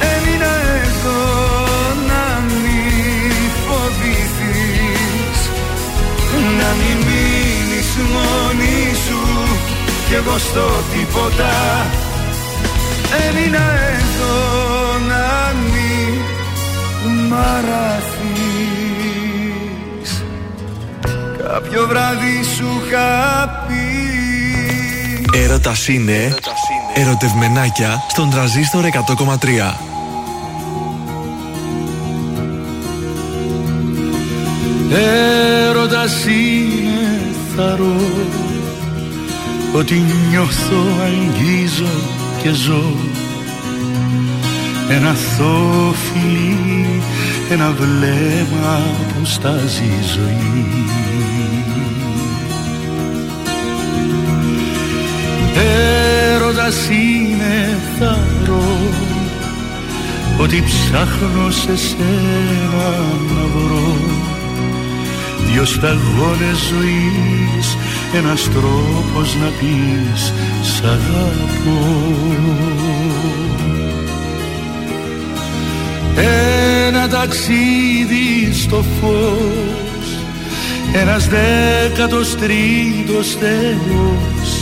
Έμεινα εδώ να μην φοβηθείς. Να μην μείνεις μόνη σου κι εγώ στο τίποτα. Έμεινα εδώ να μην μαραθείς. Κάποιο βράδυ σου είχα πει. Έρωτας είναι ερωτευμενάκια στον τραζίστορ 100,3. Έρωτας είναι θαρώ Ότι νιώθω, αγγίζω και ζω Ένα θόφιλι, ένα βλέμμα που στάζει η ζωή Έρωτας είναι θαρώ Ότι ψάχνω σε σένα να βρω. Δυο σταγόνες ζωής Ένας τρόπος να πεις σ' αγαπώ Ένα ταξίδι στο φως Ένας δέκατος τρίτος Θεός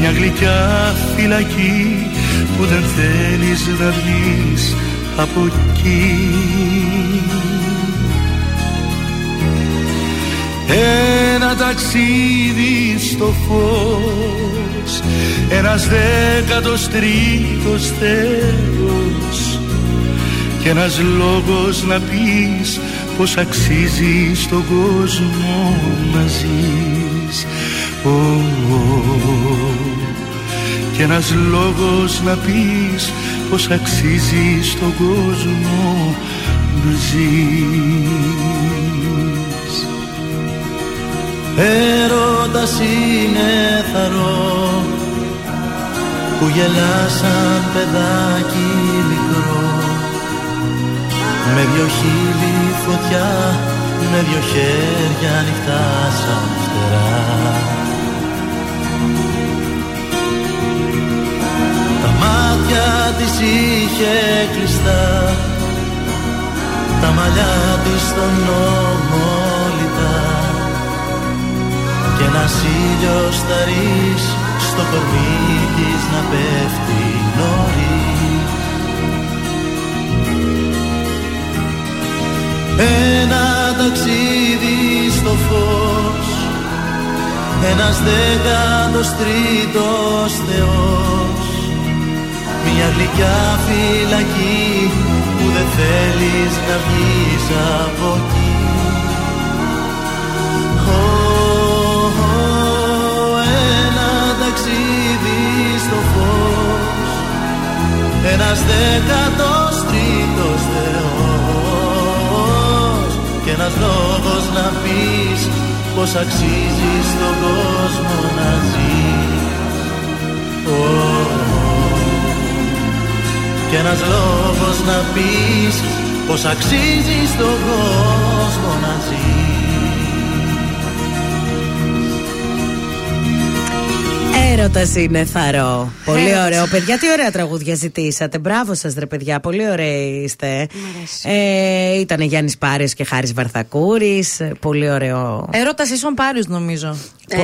μια γλυκιά φυλακή που δεν θέλεις να βγεις από εκεί. Ένα ταξίδι στο φως ένας δέκατος τρίτος Θεός και ένας λόγος να πεις πως αξίζει στον κόσμο να ζεις oh, και ένας λόγος να πεις πως αξίζει στον κόσμο να ζεις. Έρωτας είναι θαρό που γελά σαν παιδάκι μικρό. Με δυο χείλη φωτιά, με δυο χέρια ανοιχτά σαν φτερά μάτια της είχε κλειστά. Τα μαλλιά της στον νόμο λιτά. Και ένας ήλιος θαρής στο κορμί της να πέφτει νωρίς. Ένα ταξίδι στο φως Ένας δέκατος τρίτος Θεός Μια γλυκιά φυλακή που δεν θέλεις να βγεις από εκεί. Ω, ω, Ένα ταξίδι στο φως Ένας δέκατος τρίτος Θεός. Και ένας λόγος να πεις πως αξίζει στον κόσμο να ζεις. Ω, Και ένας λόγος να πεις πως αξίζεις στον κόσμο να ζεις Έρωτας είναι θαρό. Πολύ Έρωτας. ωραίο. Παιδιά, τι ωραία τραγούδια ζητήσατε. Μπράβο σας, ρε παιδιά. Πολύ ωραίοι είστε. Ε, ήταν Γιάννης Πάριο και Χάρης Βαρθακούρης. Πολύ ωραίο. Έρωτας ίσον Πάριο, νομίζω. Ε,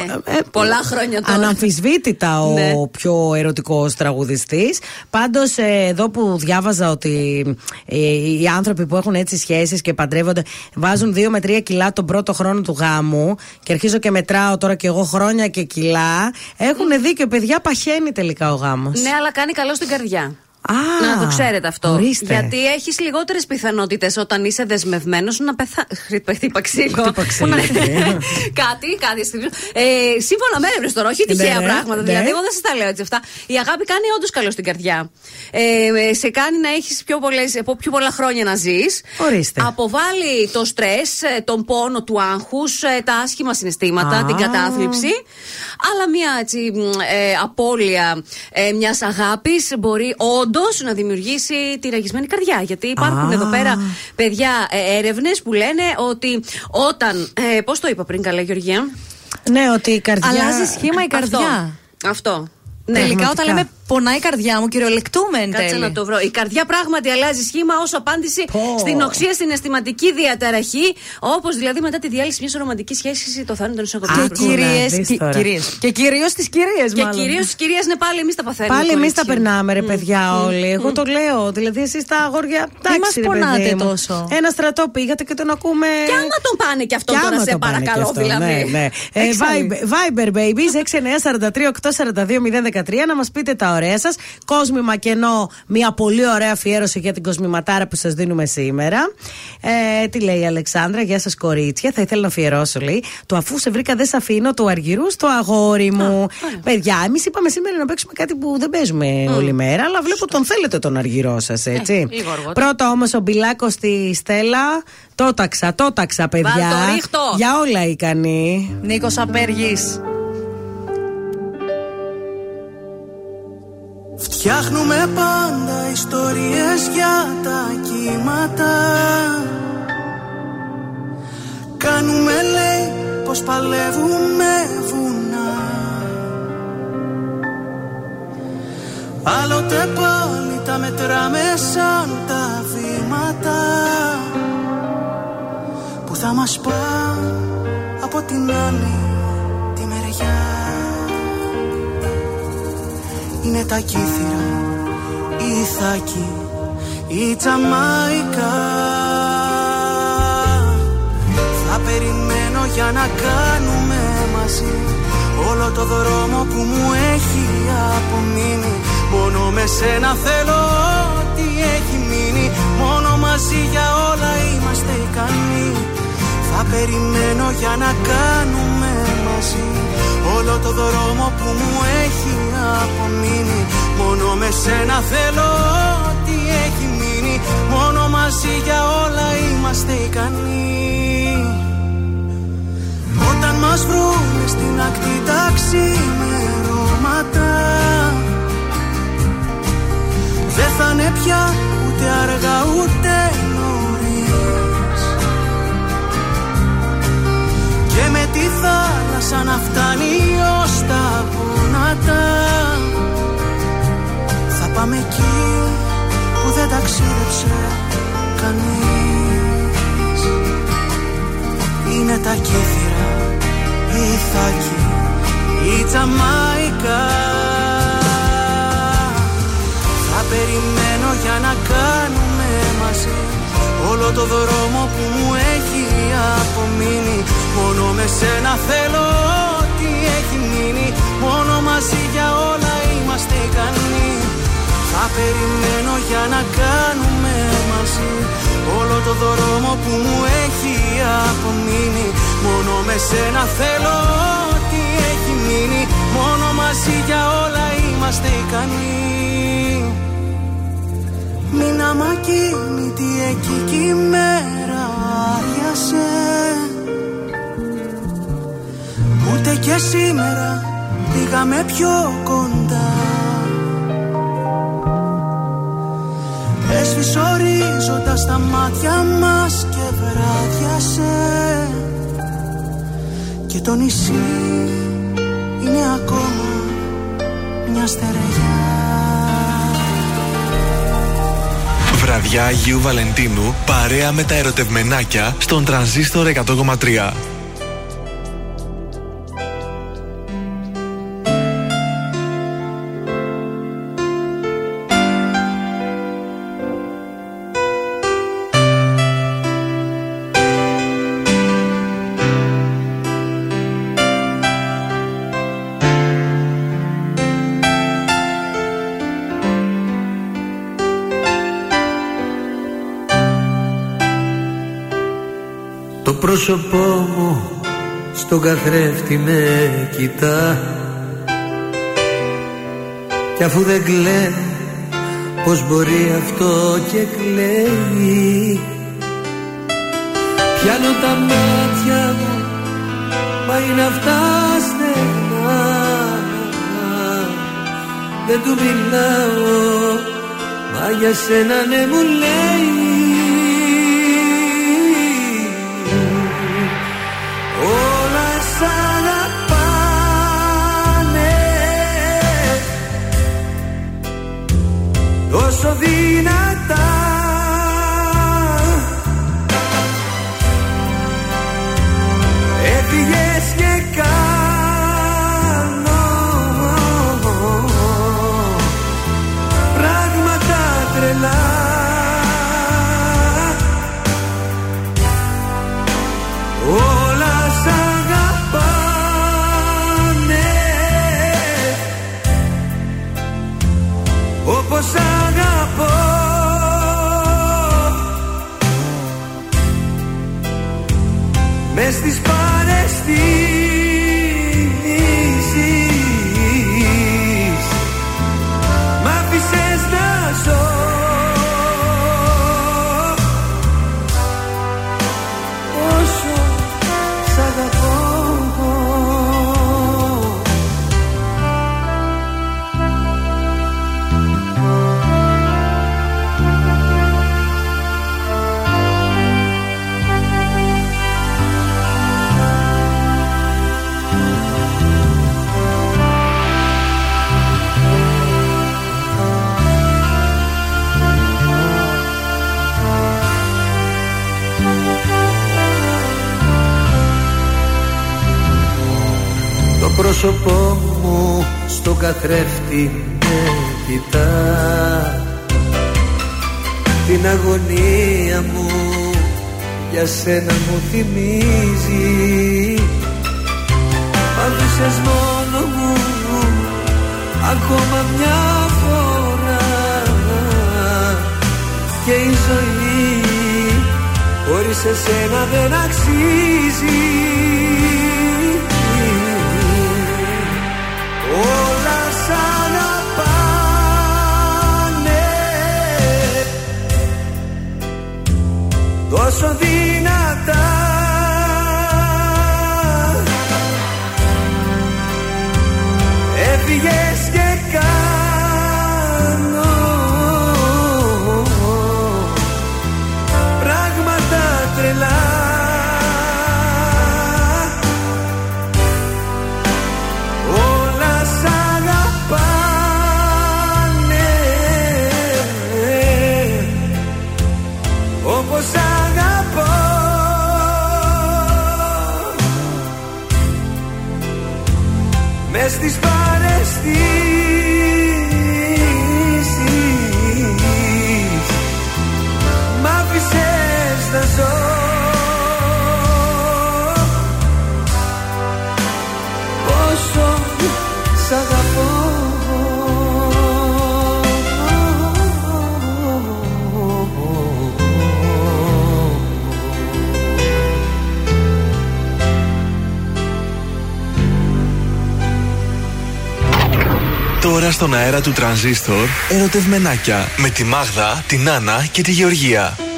πολλά χρόνια τώρα. Αναμφισβήτητα ο Ναι. πιο ερωτικός τραγουδιστής. Πάντως, εδώ που διάβαζα ότι ε, οι άνθρωποι που έχουν έτσι σχέσεις και παντρεύονται βάζουν 2 με 3 κιλά τον πρώτο χρόνο του γάμου και αρχίζω και μετράω τώρα και εγώ χρόνια και κιλά. Έχουν δίκιο, παιδιά, παχαίνει τελικά ο γάμος. Ναι, αλλά κάνει καλό στην καρδιά. Α, να το ξέρετε αυτό. ορίστε. Γιατί έχεις λιγότερες πιθανότητες όταν είσαι δεσμευμένος να πεθάνει. Χτύπα ξύλο. Χτύπα ξύλο, Ναι. ναι. κάτι, κάτι. Ε, σύμφωνα με έρευνε τώρα, όχι τυχαία Ναι, πράγματα. ναι. Δηλαδή, εγώ δεν σας τα λέω έτσι αυτά. Η αγάπη κάνει όντως καλό στην καρδιά. Ε, σε κάνει να έχεις πιο, πολλές, πιο πολλά χρόνια να ζεις. Ορίστε. Αποβάλλει το στρες, τον πόνο του άγχους, τα άσχημα συναισθήματα, Α. την κατάθλιψη. Αλλά μια έτσι, μ, ε, απώλεια ε, μιας αγάπης μπορεί όντως να δημιουργήσει τη ραγισμένη καρδιά. Γιατί υπάρχουν Α. εδώ πέρα παιδιά ε, έρευνες που λένε ότι όταν. Ε, Πώς το είπα πριν, καλά, Γεωργία; Ναι, ότι η καρδιά. Αλλάζεις σχήμα η καρδιά. Αυτό. Αυτό. Ναι. Τελικά, όταν πραγματικά. λέμε πονάει η καρδιά μου, κυριολεκτούμε εν Κάτσε τέλει. να το βρω. Η καρδιά πράγματι αλλάζει σχήμα ως απάντηση Πω. στην οξία συναισθηματική διαταραχή. Όπως δηλαδή μετά τη διάλυση μιας ρομαντικής σχέσης το θάνατο ενό Και αγωνιστή. Άκου να κυρίες, δεις και, τώρα. κυρίες. και κυρίως τις κυρίες, Και μάλλον. κυρίως τις κυρίες είναι πάλι εμείς τα παθαίνουμε. Πάλι εμείς τα κορίτσια. περνάμε, ρε παιδιά, όλοι. Εγώ το λέω. Δηλαδή, εσείς τα αγόρια. εντάξει, μας ρε πονάτε παιδί μου. τόσο. Ένα στρατό πήγατε και τον ακούμε. Και άμα τον πάνε και αυτόν Κι τώρα, άμα σε το πάνε παρακαλώ, κι αυτό, δηλαδή. Ναι, ναι. Ε, Έξαλλη. Viber, Viber Babies 6943 842 013 να μας πείτε τα ωραία σας. Κόσμημα κενό, μια πολύ ωραία αφιέρωση για την κοσμηματάρα που σας δίνουμε σήμερα. Ε, τι λέει η Αλεξάνδρα, γεια σας κορίτσια. Θα ήθελα να αφιερώσω, λέει. Το αφού σε βρήκα δεν σε αφήνω, του αργυρού στο αγόρι μου. Παιδιά, εμείς είπαμε σήμερα να παίξουμε κάτι που δεν παίζουμε όλη μέρα, αλλά βλέπω τον θέλετε τον αργυρό σας, έτσι. λίγο αργότερα. Πρώτα όμως ο Μπιλάκος στη Στέλλα. Τόταξα, τόταξα, παιδιά. Βάλ το ρίχτο. Για όλα ικανή. Νίκος Απέργης. Φτιάχνουμε πάντα ιστορίες για τα κύματα. Κάνουμε λέει πως παλεύουμε βουνά. Άλλοτε πάλι τα μετράμε σαν τα βήματα Που θα μας πάνε από την άλλη τη μεριά είναι τα κύθυρα, η Ιθάκη, η Τζαμάικα. Θα περιμένω για να κάνουμε μαζί Όλο το δρόμο που μου έχει απομείνει Μόνο με σένα θέλω ό,τι έχει μείνει. Μόνο μαζί για όλα είμαστε ικανοί. Θα περιμένω για να κάνουμε μαζί Όλο το δρόμο που μου έχει απομείνει. Μόνο με σένα θέλω ό,τι έχει μείνει. Μόνο μαζί για όλα είμαστε ικανοί. Όταν μας βρούνε στην ακτή τα ξημερώματα Δεν θα είναι πια ούτε αργά ούτε τη θάλασσα να φτάνει ως τα γόνατα Θα πάμε εκεί που δεν ταξίδεψε κανείς. Είναι τα κύθυρα, η Ιθάκη, η Τζαμάικα. Θα περιμένω για να κάνουμε μαζί Όλο το δρόμο που μου έχει απομείνει Μόνο με σένα θέλω ό,τι έχει μείνει. Μόνο μαζί για όλα είμαστε ικανοί. Θα περιμένω για να κάνουμε μαζί Όλο το δρόμο που μου έχει απομείνει. Μόνο με σένα θέλω ό,τι έχει μείνει. Μόνο μαζί για όλα είμαστε ικανοί. Μήνα μακίνητη εκεί κι η μέρα άριασε Ούτε και σήμερα πήγαμε πιο κοντά. Έσβησε ορίζοντας τα μάτια μας και βράδιασε. Και το νησί είναι ακόμα μια στερειά Βραδιά Αγίου Βαλεντίνου παρέα με τα ερωτευμενάκια στον τρανζίστορ 100,3. Πρόσωπό μου στον καθρέφτη με κοιτά. Κι αφού δεν κλαίει πως μπορεί αυτό και κλαίει. Πιάνω τα μάτια μου μα είναι αυτά στενά. Δεν του μιλάω μα για σένα ναι μου λέει Τόσο δυνατά πρόσωπό μου στο καθρέφτη με κοιτά. Την αγωνία μου για σένα μου θυμίζει. Μ' άφησες μόνο μου ακόμα μια φορά. Και η ζωή χωρίς εσένα δεν αξίζει τόσο δυνατά στον αέρα του τρανζίστορ, ερωτευμενάκια με τη Μάγδα, την Άννα και τη Γεωργία.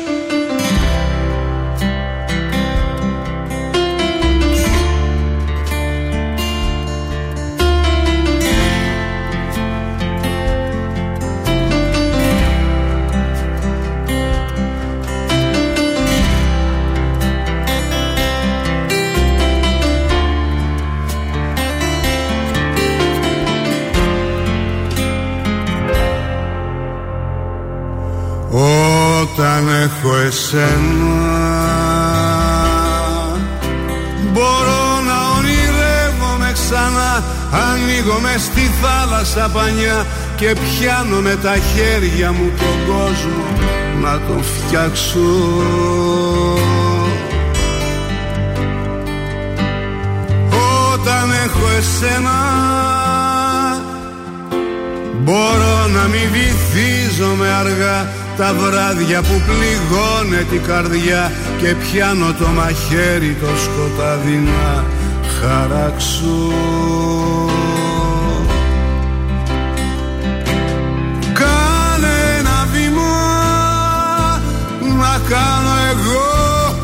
Και πιάνω με τα χέρια μου τον κόσμο Να τον φτιάξω. Όταν έχω εσένα Μπορώ να μην βυθίζομαι αργά. Τα βράδια που πληγώνε την καρδιά και πιάνω το μαχαίρι το σκοτάδι να χαράξω κάνω εγώ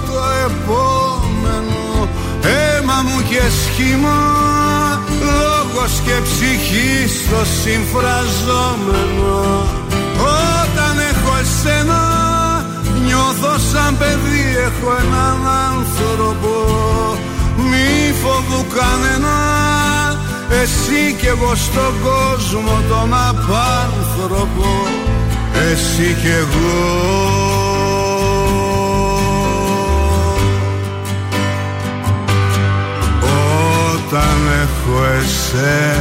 το επόμενο. Αίμα μου και σχήμα λόγος και ψυχή στο συμφραζόμενο. Όταν έχω εσένα Νιώθω σαν παιδί έχω έναν άνθρωπο. Μη φοβού κανένα Εσύ κι εγώ στον κόσμο τον απάνθρωπο Εσύ κι εγώ Όταν έχω εσένα.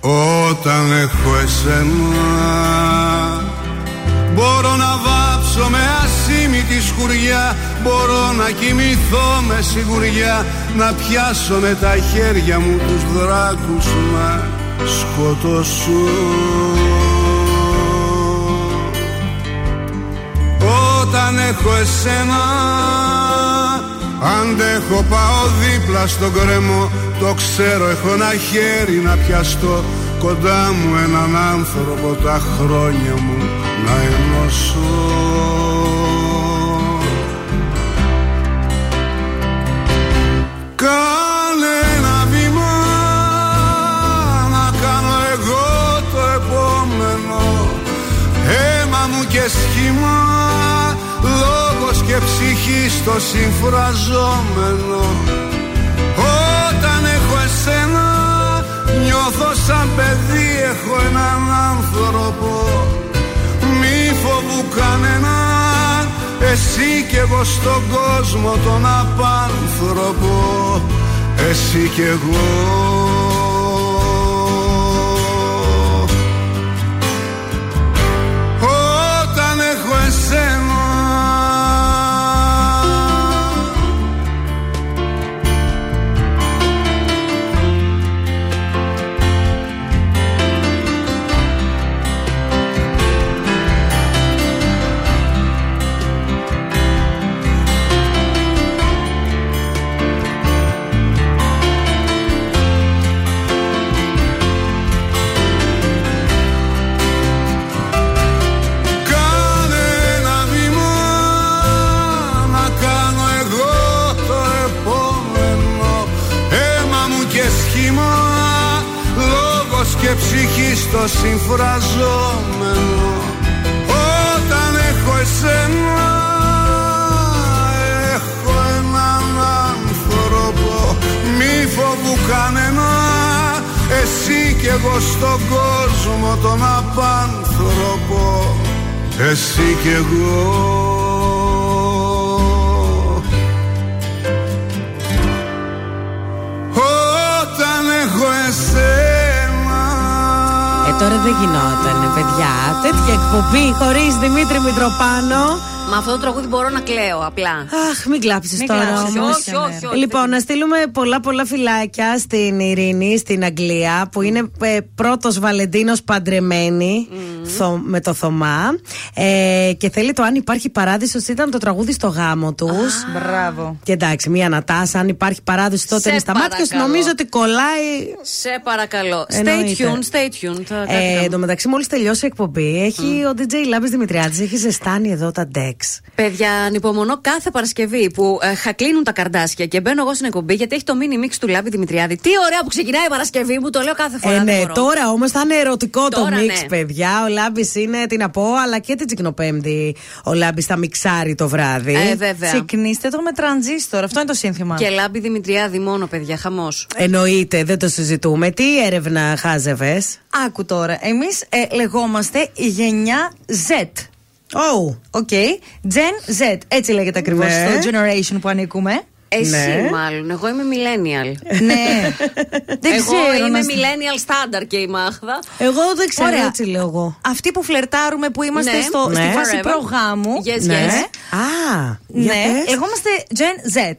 Όταν έχω εσένα Μπορώ να βάψω με ασήμητη σκουριά Μπορώ να κοιμηθώ με σιγουριά. Να πιάσω με τα χέρια μου τους δράκους Να σκοτώσω. Όταν έχω εσένα Αντέχω πάω δίπλα στον κρεμό. Το ξέρω έχω ένα χέρι να πιαστώ. Κοντά μου έναν άνθρωπο τα χρόνια μου να ενώσω Κάνε ένα βήμα να κάνω εγώ το επόμενο. Αίμα μου και σχήμα λόγος και ψυχή στο συμφραζόμενο. Όταν έχω εσένα Νιώθω σαν παιδί έχω έναν άνθρωπο. Μη φοβού κανένα Εσύ κι εγώ στον κόσμο τον απάνθρωπο. Εσύ κι εγώ συμφραζόμενο Όταν έχω εσένα Έχω έναν άνθρωπο Μη φοβού κανένα Εσύ κι εγώ στον κόσμο τον απάνθρωπο Εσύ κι εγώ τώρα δεν γινόταν, παιδιά. Τέτοια εκπομπή χωρίς Δημήτρη Μητροπάνο. Με αυτό το τραγούδι μπορώ να κλαίω απλά. Αχ, μην κλάψεις τώρα. κλάψεις. όμως. Όχι, όχι, όχι. Λοιπόν, να στείλουμε πολλά πολλά φυλάκια στην Ειρήνη, στην Αγγλία, που είναι ε, πρώτος Βαλεντίνος παντρεμένη θω- με το Θωμά. Ε, και θέλει το αν υπάρχει παράδεισος, ήταν το τραγούδι στο γάμο τους. Μπράβο. Και εντάξει, μία Νατάσα, αν υπάρχει παράδεισος τότε Σε είναι στα μάτια σου. παρακαλώ. Νομίζω ότι κολλάει Σε παρακαλώ. Stay Εννοείται. tuned, stay tuned. Θα κάτι Ε, κάνουμε. εν τω μεταξύ, μόλις τελειώσει η εκπομπή, έχει ο DJ Λάμπης Δημητριάδης, έχει ζεστάνει εδώ τα Dex. Παιδιά, ανυπομονώ κάθε Παρασκευή που ε, χα- κλείνουν τα καρδάσια και μπαίνω εγώ στην εκπομπή γιατί έχει το mini mix του Λάμπη Δημητριάδη. Τι ωραία που ξεκινάει η Παρασκευή μου, το λέω κάθε φορά. Ε, δεν ναι, μπορώ. τώρα όμως θα είναι ερωτικό Τώρα, το mix, ναι. παιδιά. Ο Λάμπης είναι, τι να πω, αλλά και την Τσικνοπέμπτη ο Λάμπης θα μιξάρει το βράδυ. Ε, βέβαια. Ξεκινήστε το με τρανζίστορ. Αυτό είναι το σύνθημα. Και Λάμπη Δημητριάδη μόνο, παιδιά, χαμός. Εννοείται, δεν το συζητούμε. Τι έρευνα χάζευες; Άκου τώρα. Εμείς λεγόμαστε η γενιά Z. Oh. Οκ. Gen Z. Έτσι λέγεται ακριβώς Ναι. το generation που ανήκουμε. Εσύ Ναι. μάλλον. Εγώ είμαι millennial. ναι. Δεν εγώ ξέρω είμαι να- millennial standard και η Μάγδα. Εγώ δεν ξέρω, Ωραία. έτσι λέω εγώ. Αυτοί που φλερτάρουμε που είμαστε Ναι. στο, στη Ναι. φάση Forever. προγάμου. Yes, ναι. yes. Α, για Ναι, πες. λεγόμαστε Gen Z.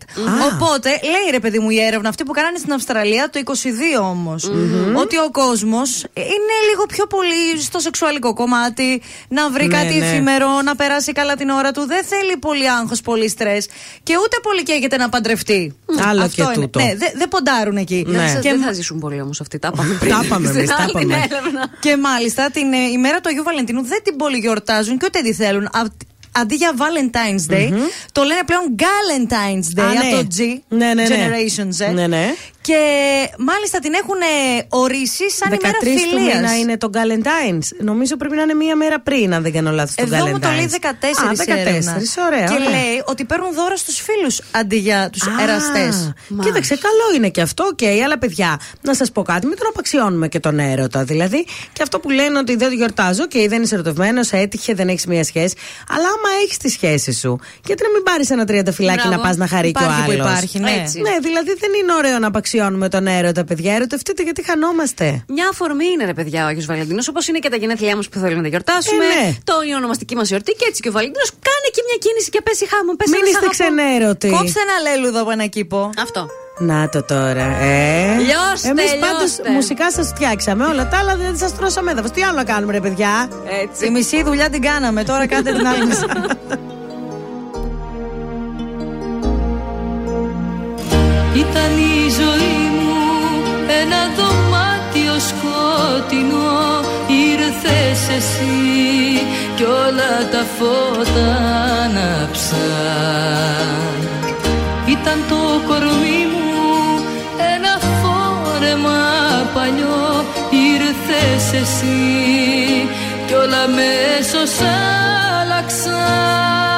Οπότε λέει ρε παιδί μου η έρευνα αυτή που κάνανε στην Αυστραλία το 22 όμως. Ότι ο κόσμος είναι λίγο πιο πολύ στο σεξουαλικό κομμάτι, να βρει Ναι, κάτι ναι. εφήμερο, να περάσει καλά την ώρα του. Δεν θέλει πολύ άγχος, πολύ στρες και ούτε πολύ καίγεται να παντρευτεί. Άλλο Αυτό και είναι. τούτο. Ναι, δεν δεν ποντάρουν εκεί. Ναι. Σας- Και Δεν θα ζήσουν πολύ όμως αυτοί. Τα είπαμε πριν. Τα είπαμε εμείς, Στην τα άλλη την είπαμε. έρευνα. Και μάλιστα την ε, ημέρα του Αγίου Βαλεντίνου δεν την πολύ γιορτάζουν και ούτε τη θέλουν. Α- Αντί για Valentine's Day, το λένε πλέον Galentine's Day Α, από ναι. το G, Ναι, ναι, ναι. Generation Z. Ναι, ναι. Και μάλιστα την έχουν ε, ορίσει σαν 13 ημέρα του μήνα φιλίας. είναι το Galentine's. Νομίζω πρέπει να είναι μία μέρα πριν, αν δεν κάνω λάθος. το Εδώ μου το Galentine's. λέει 14 Α, 14, έρευνα. ωραία. Και ωραία. λέει ότι παίρνουν δώρα στους φίλους αντί για τους Α, εραστές. Κοίταξε, καλό είναι και αυτό, οκ, αλλά παιδιά, να σας πω κάτι, μην τον απαξιώνουμε και τον έρωτα. Δηλαδή, και αυτό που λένε ότι δεν το γιορτάζω, οκ, δεν είσαι ερωτευμένος, έτυχε, δεν έχεις μία σχέση. Αλλά άμα έχεις τη σχέση σου, γιατί να μην πάρεις ένα τριανταφυλάκι Μπράβο. να πας να χαρεί και ο Υπάρχει που άλλος; υπάρχει, ναι. Έτσι. Ναι, δηλαδή δεν είναι ωραίο να απαξιώνουμε τον έρωτα, παιδιά. Ερωτευτείτε γιατί χανόμαστε. Μια αφορμή είναι ρε παιδιά ο Άγιος Βαλεντίνος, όπως είναι και τα γενέθλιά μας που θέλουμε να τα γιορτάσουμε. Ε, ναι. Το η ονομαστική μας γιορτή και έτσι και ο Βαλεντίνος. Κάνε και μια κίνηση και πέσει χάμω. Πες Μην ένα είστε σ' αγαπώ. ξενέρωτοι. Κόψτε ένα λέλουδο από ένα κήπο. Αυτό. Να το τώρα, ε. Λιώστε, Εμείς πάντως λιώστε. μουσικά σας φτιάξαμε. Όλα τα άλλα δεν σας τρώσαμε έδαφος. Τι άλλο να κάνουμε, ρε παιδιά; Έτσι. Τη μισή δουλειά την κάναμε, τώρα κάντε την άλλη μισή. Ήταν η ζωή μου ένα δωμάτιο σκότεινο. Ήρθες εσύ κι όλα τα φώτα άναψαν Ήταν το κορμί μου ένα φόρεμα παλιό Ήρθες εσύ κι όλα μέσως άλλαξαν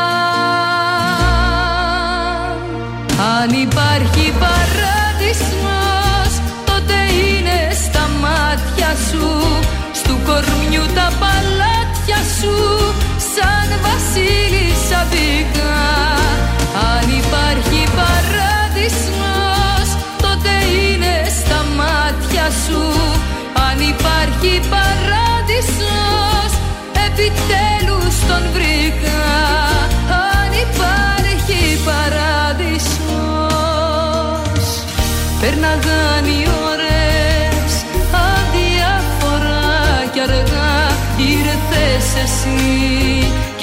σου σαν βασίλισσα μπήκα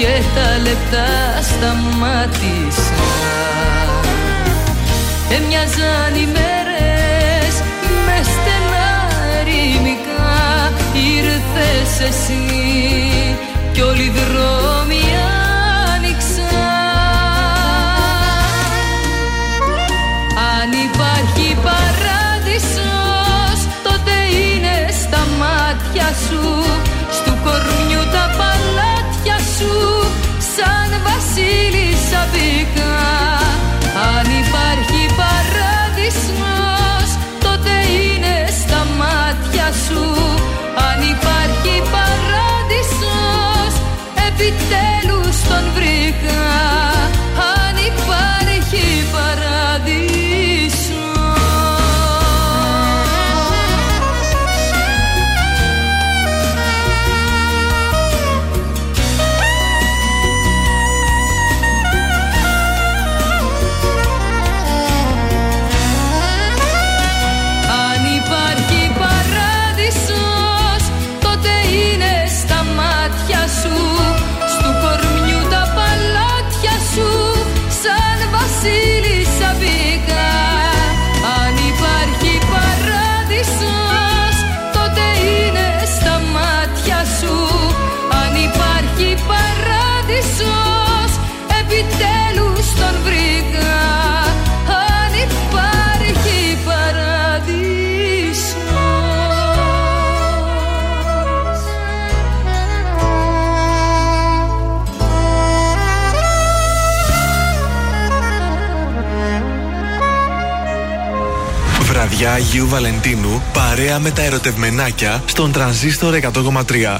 και τα λεπτά σταμάτησα Έμοιαζαν οι μέρες με στενά ερημικά. Ήρθες εσύ κι όλοι οι δρόμοι βασίλισσα μπήκα Βραδιά Αγίου Βαλεντίνου παρέα με τα ερωτευμενάκια στον τρανζίστορ 100,3.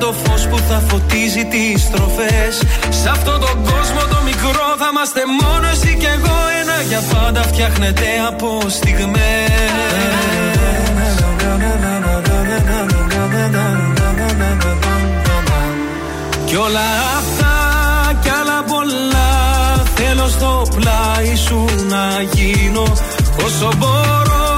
το φως που θα φωτίζει τις στροφές. Σε αυτόν τον κόσμο το μικρό θα είμαστε μόνο εσύ και εγώ. Ένα για πάντα φτιάχνεται από Κι όλα αυτά κι άλλα πολλά Θέλω στο πλάι σου να γίνω Όσο μπορώ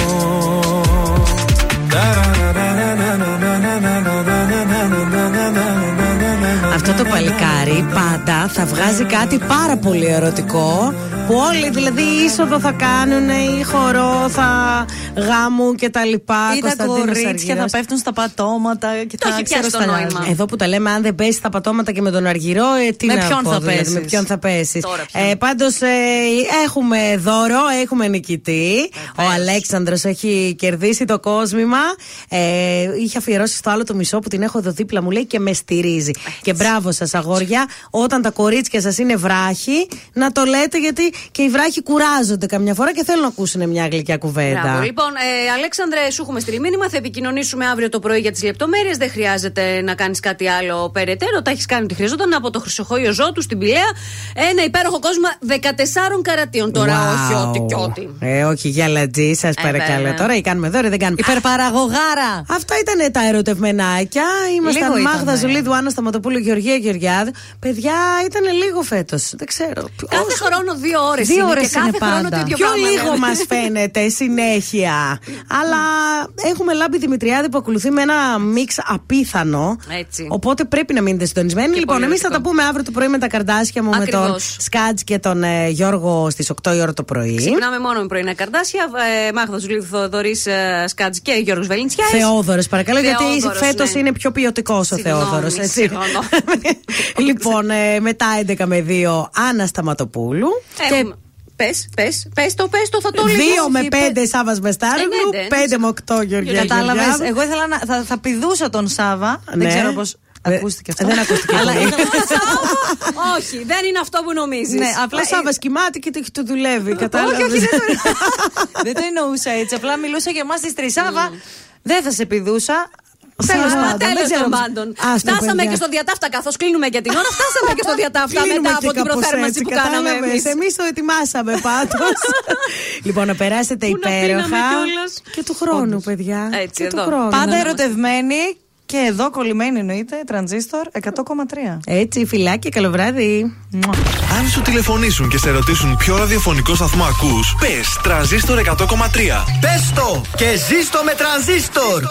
Το παλικάρι πάντα θα βγάζει κάτι πάρα πολύ ερωτικό που όλοι δηλαδή είσοδο θα κάνουν ή χορό θα γάμου και τα λοιπά. Ή τα Κωνσταντίνος κορίτσια Αργυρός. θα πέφτουν στα πατώματα και Το θα έχει πιάσει το ξεροσταλιάζουν. νόημα. Εδώ που τα λέμε, αν δεν πέσει τα πατώματα και με τον Αργυρό, ε, τι Με να ποιον πω, θα δηλαδή, πέσεις; Με ποιον θα πέσεις. Τώρα ποιον. Ε, Πάντως έχουμε δώρο, έχουμε νικητή. Ο Αλέξανδρος έχει κερδίσει το κόσμημα. Ε, είχε αφιερώσει στο άλλο το μισό που την έχω εδώ δίπλα μου λέει και με στηρίζει. Και μπράβο σας, αγόρια. Όταν τα κορίτσια σας είναι βράχοι, να το λέτε γιατί και οι βράχοι κουράζονται καμιά φορά και θέλουν να ακούσουν μια γλυκιά κουβέντα. Μπράβο. Λοιπόν, ε, Αλέξανδρε, σου έχουμε στείλει μήνυμα. Θα επικοινωνήσουμε αύριο το πρωί για τις λεπτομέρειες. Δεν χρειάζεται να κάνεις κάτι άλλο περαιτέρω. Τα έχεις κάνει ό,τι χρειαζόταν από το Χρυσοχόιο Ζώτου στην Πηλαία. Ένα υπέροχο κόσμο 14 καρατίων. Τώρα, Wow. όχι ό,τι και ό,τι. Ε, όχι για λατζή, σας παρακαλώ. βέβαια. Τώρα ή κάνουμε δώρο, ή δεν κάνουμε. Υπερπαραγωγάρα. Αυτά ήταν τα ερωτευμενάκια. Ήμασταν Λίγο Μάγδα ήτανε. Ζουλίδου, Άννα Σταματοπούλου, Γεωργία Γεωργιάδη. Παιδιά, ήταν λίγο φέτος. Δεν ξέρω. Κάθε Όσο- χρόνο δύο ώρες Δύο είναι. ώρες και κάθε είναι χρόνο πάντα. το ίδιο Πιο πράγμα λίγο λέμε. μας φαίνεται συνέχεια. Αλλά έχουμε λάμπη Δημητριάδη που ακολουθεί με ένα μίξ απίθανο. Έτσι. Οπότε πρέπει να μείνετε συντονισμένοι. λοιπόν, πολύ εμείς θα ερωτικό. τα πούμε αύριο το πρωί με τα καρδάσια μου, με τον Ακριβώς. Σκάτζ και τον ε, Γιώργο στις 8 η ώρα το πρωί. Ξυπνάμε μόνο με πρωινά καρδάσια. Ε, Μάγδα Ζουλίδου, Θοδωρής ε, Σκάτζ και Γιώργος Βελιντσιάς. Θεόδωρος, παρακαλώ, γιατί Θεόδωρος, φέτο ναι. είναι πιο ποιοτικός ο Συγγνώμη, Θεόδωρος. συγγνώμη. λοιπόν, ε, μετά 11 με 2 Άννα Σταματοπούλου. Έχουμε. Πες, πες, πες το, πες το, θα το λέω. 2 με 5 Σάβας Μεστάρογλου, Ε, ναι, ναι, 5 με 8 Γεωργία. Κατάλαβες. Γεωργιάδου. Εγώ ήθελα να. Θα, θα πηδούσα τον Σάβα. Ναι. Δεν ξέρω πώς. Ε, Ακούστηκε αυτό. δεν ακούστηκε Αλλά πολύ. ήθελα- Όχι, δεν είναι αυτό που νομίζεις. Ναι, Απλά απλά Σάβα κοιμάται και το- του δουλεύει. Κατάλαβε. όχι, δεν Δεν το εννοούσα έτσι. Απλά μιλούσα για εμάς τη Τρισάβα. Δεν θα σε πηδούσα. Τέλος Σάβα, πάντων. Τέλος δεν ξέρω πώς- πάντων. Άστο, Φτάσαμε παιδιά. και στο διατάφτα καθώς κλείνουμε για την ώρα. Φτάσαμε και στο διατάφτα Κλείνουμε μετά και από την κάπως προθέρμανση έτσι, που κάναμε κατάλαβες. εμείς. Εμείς το ετοιμάσαμε πάντως. λοιπόν, να περάσετε Πού να πίναμε υπέροχα. κιόλας. Και του χρόνου, Όντως. παιδιά. Έτσι, και του εδώ. χρόνου. Πάντα Να- ερωτευμένοι και εδώ κολλημένοι εννοείται. Τρανζίστορ 100,3. Έτσι, φυλάκι, καλό βράδυ. Αν σου τηλεφωνήσουν και σε ρωτήσουν ποιο ραδιοφωνικό σταθμό ακούς, πες τρανζίστορ 100,3. Πες το και ζήστο με τρανζίστορ.